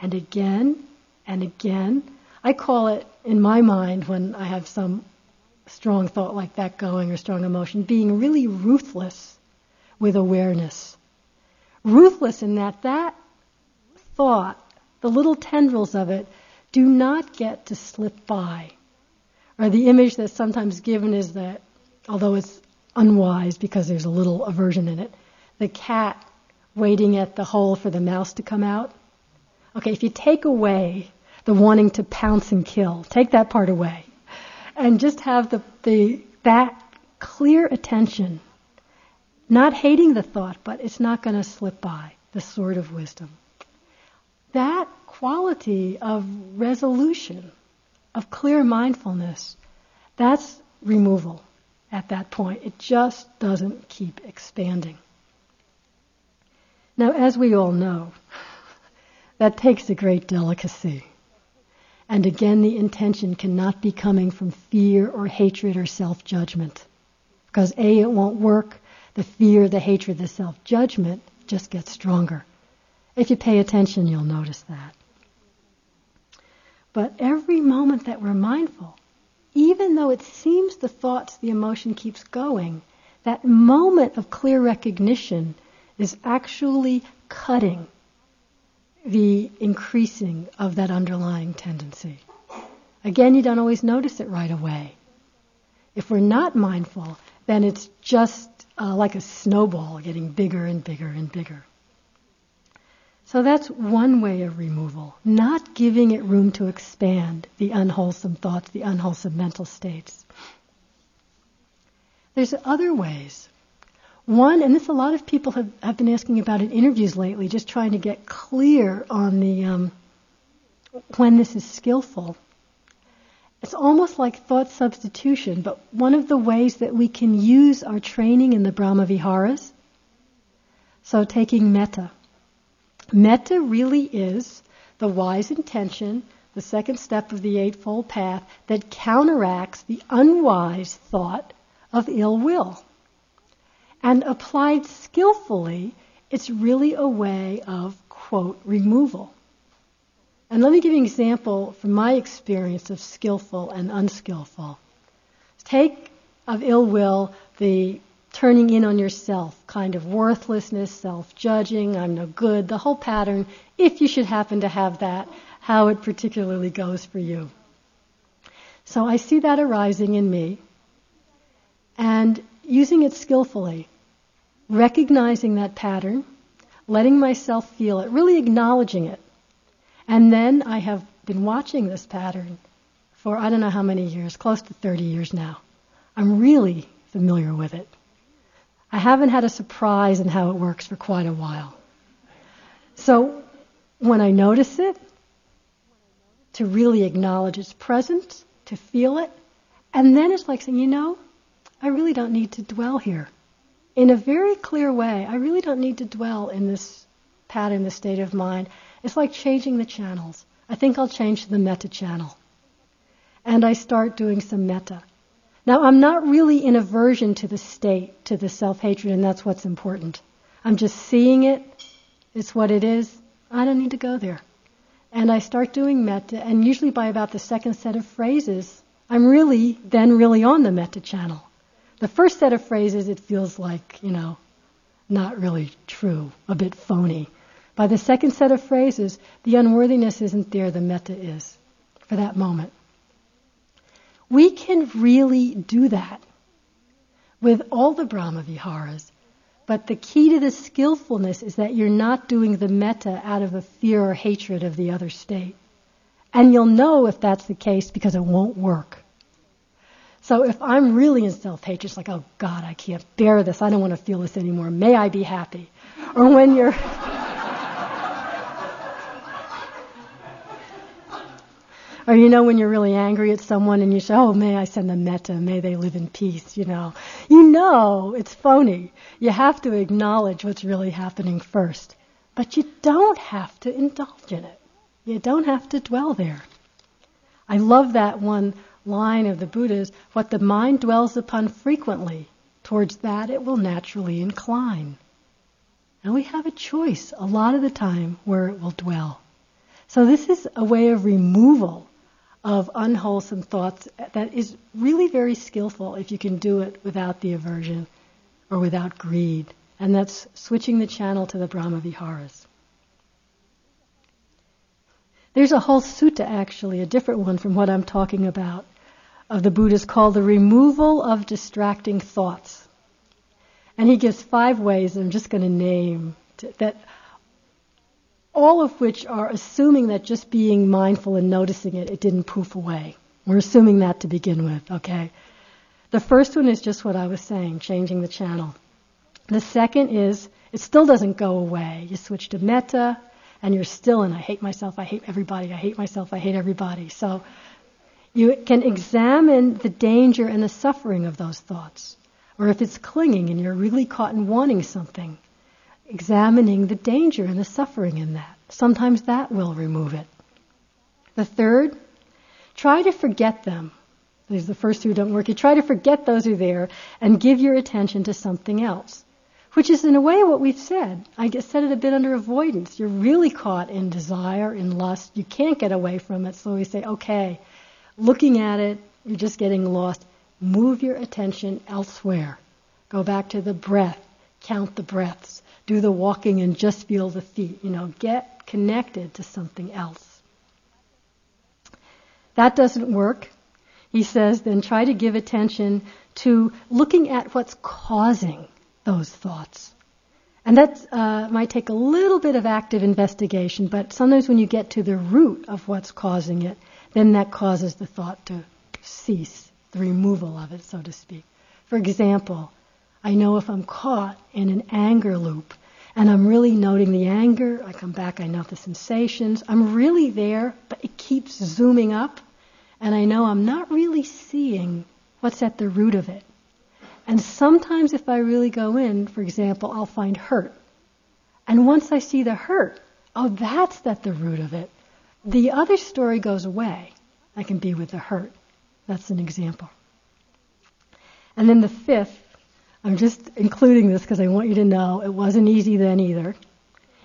and again and again. I call it, in my mind, when I have some strong thought like that going or strong emotion, being really ruthless with awareness ruthless in that that thought, the little tendrils of it, do not get to slip by. Or the image that's sometimes given is that, although it's unwise because there's a little aversion in it, the cat waiting at the hole for the mouse to come out. Okay, if you take away the wanting to pounce and kill, take that part away, and just have the, the that clear attention not hating the thought, but it's not going to slip by, the sword of wisdom. That quality of resolution, of clear mindfulness, that's removal at that point. It just doesn't keep expanding. Now, as we all know, [LAUGHS] that takes a great delicacy. And again, the intention cannot be coming from fear or hatred or self judgment. Because A, it won't work, the fear, the hatred, the self judgment just gets stronger. If you pay attention, you'll notice that. But every moment that we're mindful, even though it seems the thoughts, the emotion keeps going, that moment of clear recognition is actually cutting the increasing of that underlying tendency. Again, you don't always notice it right away. If we're not mindful, then it's just uh, like a snowball getting bigger and bigger and bigger. So that's one way of removal, not giving it room to expand the unwholesome thoughts, the unwholesome mental states. There's other ways. One, and this a lot of people have, have been asking about in interviews lately, just trying to get clear on the um, when this is skillful. It's almost like thought substitution, but one of the ways that we can use our training in the Brahma Viharas. So taking metta. Metta really is the wise intention, the second step of the Eightfold Path, that counteracts the unwise thought of ill will. And applied skillfully, it's really a way of, quote, removal. And let me give you an example from my experience of skillful and unskillful. Take of ill will the turning in on yourself, kind of worthlessness, self judging, I'm no good, the whole pattern, if you should happen to have that, how it particularly goes for you. So I see that arising in me and using it skillfully, recognizing that pattern, letting myself feel it, really acknowledging it. And then I have been watching this pattern for I don't know how many years, close to 30 years now. I'm really familiar with it. I haven't had a surprise in how it works for quite a while. So when I notice it, to really acknowledge its presence, to feel it, and then it's like saying, you know, I really don't need to dwell here. In a very clear way, I really don't need to dwell in this pattern, this state of mind. It's like changing the channels. I think I'll change the metta channel. And I start doing some metta. Now, I'm not really in aversion to the state, to the self hatred, and that's what's important. I'm just seeing it. It's what it is. I don't need to go there. And I start doing metta, and usually by about the second set of phrases, I'm really then really on the metta channel. The first set of phrases, it feels like, you know, not really true, a bit phony. By the second set of phrases, the unworthiness isn't there, the metta is for that moment. We can really do that with all the Brahma Viharas. But the key to the skillfulness is that you're not doing the metta out of a fear or hatred of the other state. And you'll know if that's the case because it won't work. So if I'm really in self-hatred, it's like, oh God, I can't bear this. I don't want to feel this anymore. May I be happy? Or when you're... [LAUGHS] Or you know when you're really angry at someone and you say, "Oh, may I send them metta? May they live in peace." You know, you know it's phony. You have to acknowledge what's really happening first, but you don't have to indulge in it. You don't have to dwell there. I love that one line of the Buddha's: "What the mind dwells upon frequently, towards that it will naturally incline." And we have a choice a lot of the time where it will dwell. So this is a way of removal of unwholesome thoughts that is really very skillful if you can do it without the aversion or without greed. And that's switching the channel to the Brahma Viharas. There's a whole sutta, actually, a different one from what I'm talking about, of the Buddhas called the removal of distracting thoughts. And he gives five ways, I'm just going to name, that all of which are assuming that just being mindful and noticing it, it didn't poof away. We're assuming that to begin with, okay? The first one is just what I was saying, changing the channel. The second is, it still doesn't go away. You switch to metta, and you're still in, I hate myself, I hate everybody, I hate myself, I hate everybody. So you can examine the danger and the suffering of those thoughts. Or if it's clinging and you're really caught in wanting something, examining the danger and the suffering in that. Sometimes that will remove it. The third, try to forget them. These are the first two don't work. You try to forget those who are there and give your attention to something else. Which is in a way what we've said. I said it a bit under avoidance. You're really caught in desire, in lust. You can't get away from it. So we say, okay, looking at it, you're just getting lost. Move your attention elsewhere. Go back to the breath. Count the breaths do the walking and just feel the feet. You know, get connected to something else. That doesn't work. He says, then try to give attention to looking at what's causing those thoughts. And that uh, might take a little bit of active investigation, but sometimes when you get to the root of what's causing it, then that causes the thought to cease, the removal of it, so to speak. For example, I know if I'm caught in an anger loop and I'm really noting the anger, I come back, I note the sensations. I'm really there, but it keeps zooming up, and I know I'm not really seeing what's at the root of it. And sometimes, if I really go in, for example, I'll find hurt. And once I see the hurt, oh, that's at the root of it. The other story goes away. I can be with the hurt. That's an example. And then the fifth I'm just including this because I want you to know it wasn't easy then either.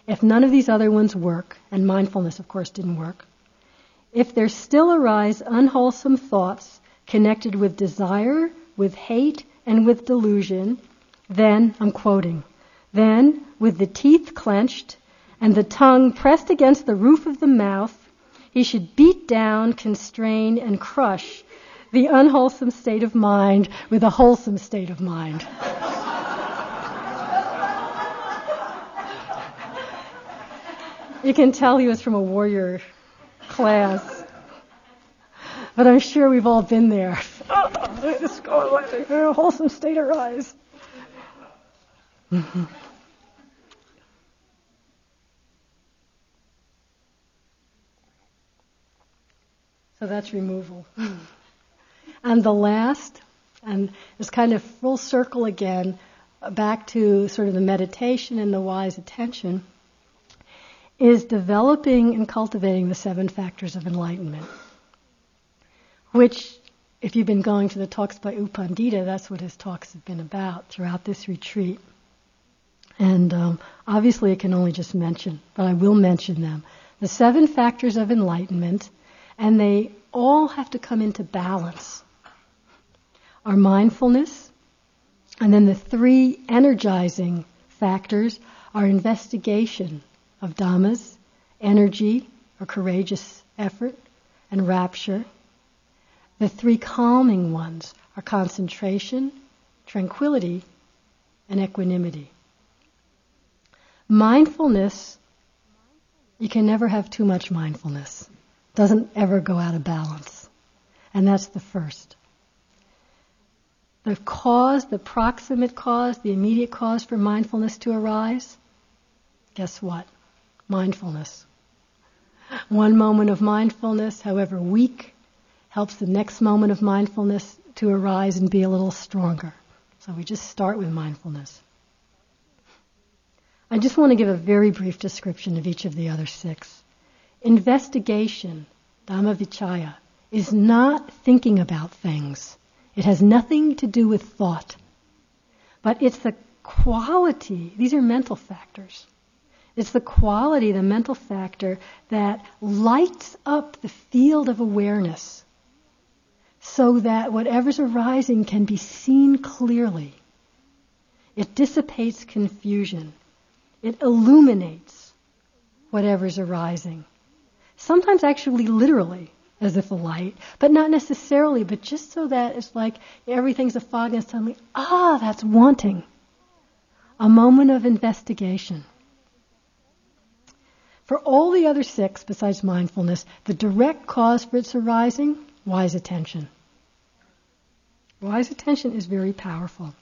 If none of these other ones work, and mindfulness, of course, didn't work, if there still arise unwholesome thoughts connected with desire, with hate, and with delusion, then, I'm quoting, then, with the teeth clenched and the tongue pressed against the roof of the mouth, he should beat down, constrain, and crush the unwholesome state of mind with a wholesome state of mind. you can tell he was from a warrior class. But I'm sure we've all been there. Oh. [LAUGHS] A wholesome state arise. [LAUGHS] So that's removal. And the last, and it's kind of full circle again, back to sort of the meditation and the wise attention, is developing and cultivating the seven factors of enlightenment. Which, if you've been going to the talks by U Pandita, that's what his talks have been about throughout this retreat. And um, obviously, I can only just mention, but I will mention them. The seven factors of enlightenment, and they all have to come into balance our mindfulness, and then the three energizing factors are investigation of dhammas, energy or courageous effort, and rapture. The three calming ones are concentration, tranquility, and equanimity. Mindfulness, you can never have too much mindfulness. Doesn't ever go out of balance. And that's the first. The cause, the proximate cause, the immediate cause for mindfulness to arise, guess what? Mindfulness. One moment of mindfulness, however weak, helps the next moment of mindfulness to arise and be a little stronger. So we just start with mindfulness. I just want to give a very brief description of each of the other six. Investigation, Dhamma Vichaya, is not thinking about things. It has nothing to do with thought. But it's the quality, these are mental factors. It's the quality, the mental factor, that lights up the field of awareness so that whatever's arising can be seen clearly. It dissipates confusion. It illuminates whatever's arising. Sometimes actually literally as if a light, but not necessarily, but just so that it's like everything's a fog and suddenly, ah, that's wanting. A moment of investigation. For all the other six, besides mindfulness, the direct cause for its arising, wise attention. Wise attention is very powerful.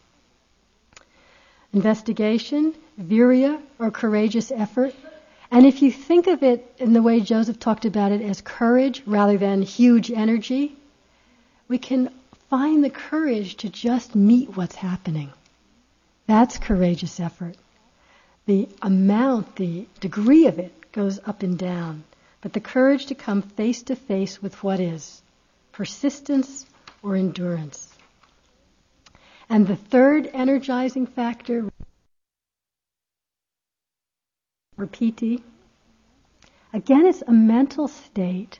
Investigation, virya, or courageous effort, and if you think of it in the way Joseph talked about it as courage rather than huge energy, we can find the courage to just meet what's happening. That's courageous effort. The amount, the degree of it goes up and down, but the courage to come face to face with what is persistence or endurance. And the third energizing factor Again, it's a mental state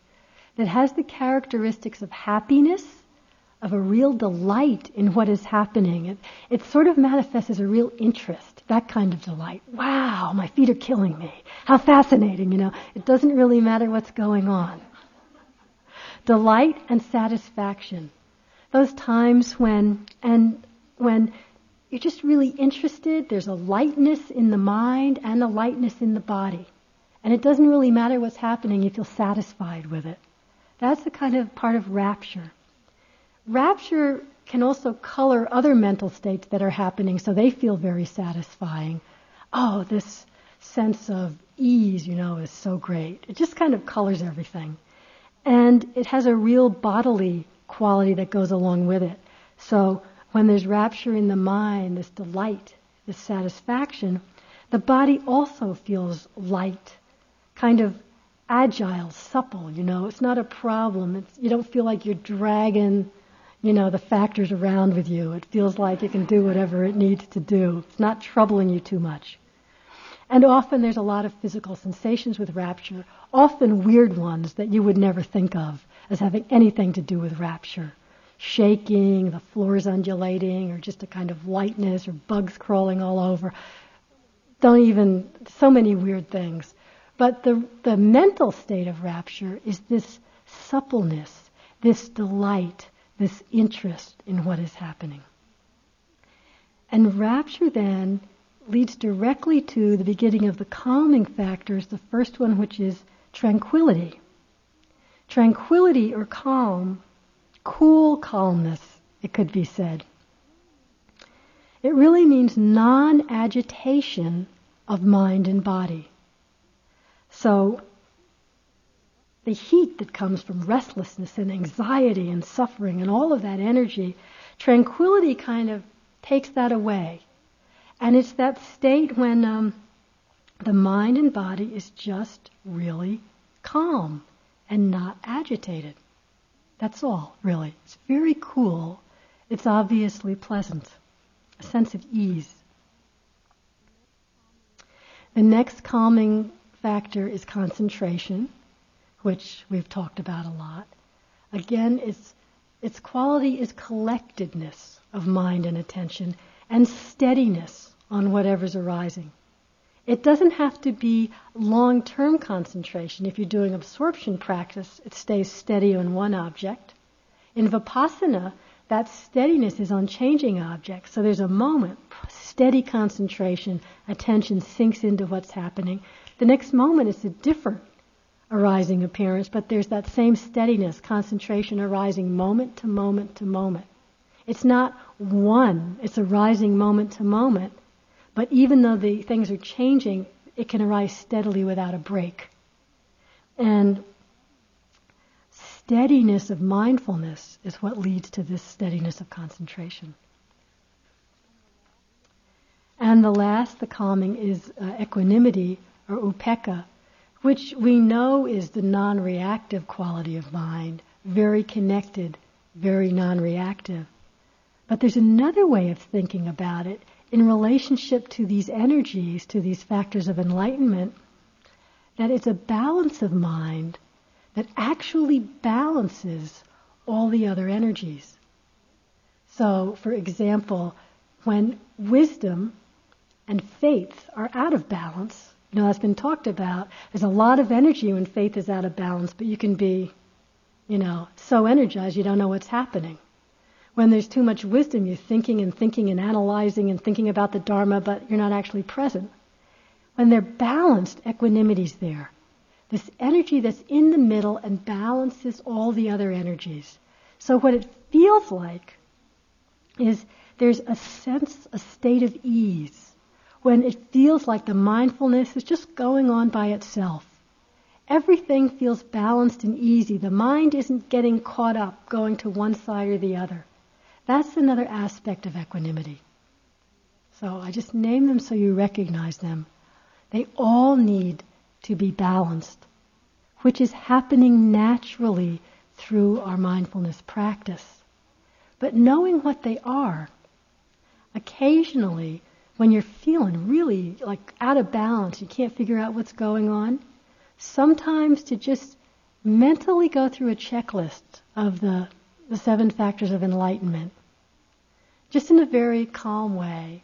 that has the characteristics of happiness, of a real delight in what is happening. It, it sort of manifests as a real interest, that kind of delight. Wow, my feet are killing me. How fascinating, you know. It doesn't really matter what's going on. Delight and satisfaction. Those times when, and when you're just really interested. There's a lightness in the mind and a lightness in the body. And it doesn't really matter what's happening, you feel satisfied with it. That's the kind of part of rapture. Rapture can also color other mental states that are happening so they feel very satisfying. Oh, this sense of ease, you know, is so great. It just kind of colors everything. And it has a real bodily quality that goes along with it. So when there's rapture in the mind, this delight, this satisfaction, the body also feels light, kind of agile, supple, you know. It's not a problem. It's, you don't feel like you're dragging, you know, the factors around with you. It feels like it can do whatever it needs to do. It's not troubling you too much. And often there's a lot of physical sensations with rapture, often weird ones that you would never think of as having anything to do with rapture shaking, the floors undulating, or just a kind of lightness, or bugs crawling all over. Don't even, so many weird things. But the, the mental state of rapture is this suppleness, this delight, this interest in what is happening. And rapture then leads directly to the beginning of the calming factors, the first one, which is tranquility. Tranquility or calm cool calmness, it could be said. It really means non agitation of mind and body. So, the heat that comes from restlessness and anxiety and suffering and all of that energy, tranquility kind of takes that away. And it's that state when um, the mind and body is just really calm and not agitated. That's all, really. It's very cool. It's obviously pleasant. A sense of ease. The next calming factor is concentration, which we've talked about a lot. Again, its, its quality is collectedness of mind and attention and steadiness on whatever's arising. It doesn't have to be long term concentration. If you're doing absorption practice, it stays steady on one object. In Vipassana, that steadiness is on changing objects. So there's a moment, steady concentration, attention sinks into what's happening. The next moment is a different arising appearance, but there's that same steadiness, concentration arising moment to moment to moment. It's not one, it's arising moment to moment. But even though the things are changing, it can arise steadily without a break. And steadiness of mindfulness is what leads to this steadiness of concentration. And the last, the calming, is uh, equanimity or upekkha, which we know is the non reactive quality of mind, very connected, very non reactive. But there's another way of thinking about it in relationship to these energies, to these factors of enlightenment, that it's a balance of mind that actually balances all the other energies. So, for example, when wisdom and faith are out of balance, you know, that's been talked about, there's a lot of energy when faith is out of balance, but you can be, you know, so energized you don't know what's happening. When there's too much wisdom, you're thinking and thinking and analyzing and thinking about the Dharma, but you're not actually present. When they're balanced, equanimity's there. This energy that's in the middle and balances all the other energies. So what it feels like is there's a sense, a state of ease, when it feels like the mindfulness is just going on by itself. Everything feels balanced and easy. The mind isn't getting caught up, going to one side or the other. That's another aspect of equanimity. So I just name them so you recognize them. They all need to be balanced, which is happening naturally through our mindfulness practice. But knowing what they are, occasionally when you're feeling really like out of balance, you can't figure out what's going on, sometimes to just mentally go through a checklist of the the seven factors of enlightenment, just in a very calm way,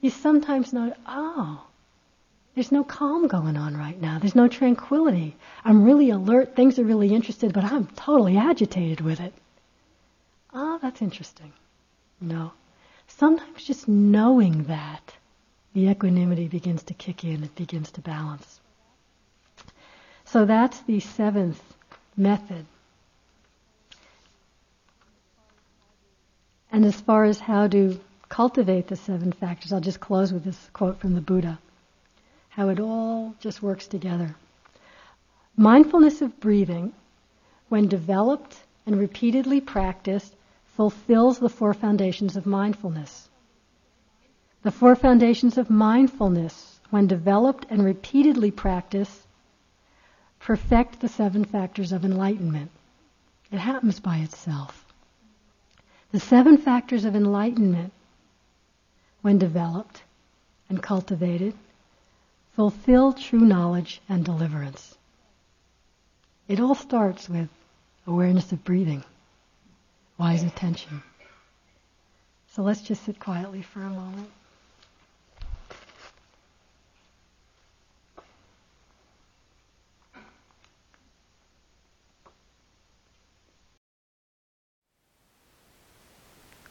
you sometimes know, oh, there's no calm going on right now. There's no tranquility. I'm really alert. Things are really interested, but I'm totally agitated with it. Oh, that's interesting. No. Sometimes just knowing that, the equanimity begins to kick in. It begins to balance. So that's the seventh method And as far as how to cultivate the seven factors, I'll just close with this quote from the Buddha how it all just works together. Mindfulness of breathing, when developed and repeatedly practiced, fulfills the four foundations of mindfulness. The four foundations of mindfulness, when developed and repeatedly practiced, perfect the seven factors of enlightenment. It happens by itself. The seven factors of enlightenment, when developed and cultivated, fulfill true knowledge and deliverance. It all starts with awareness of breathing, wise attention. So let's just sit quietly for a moment.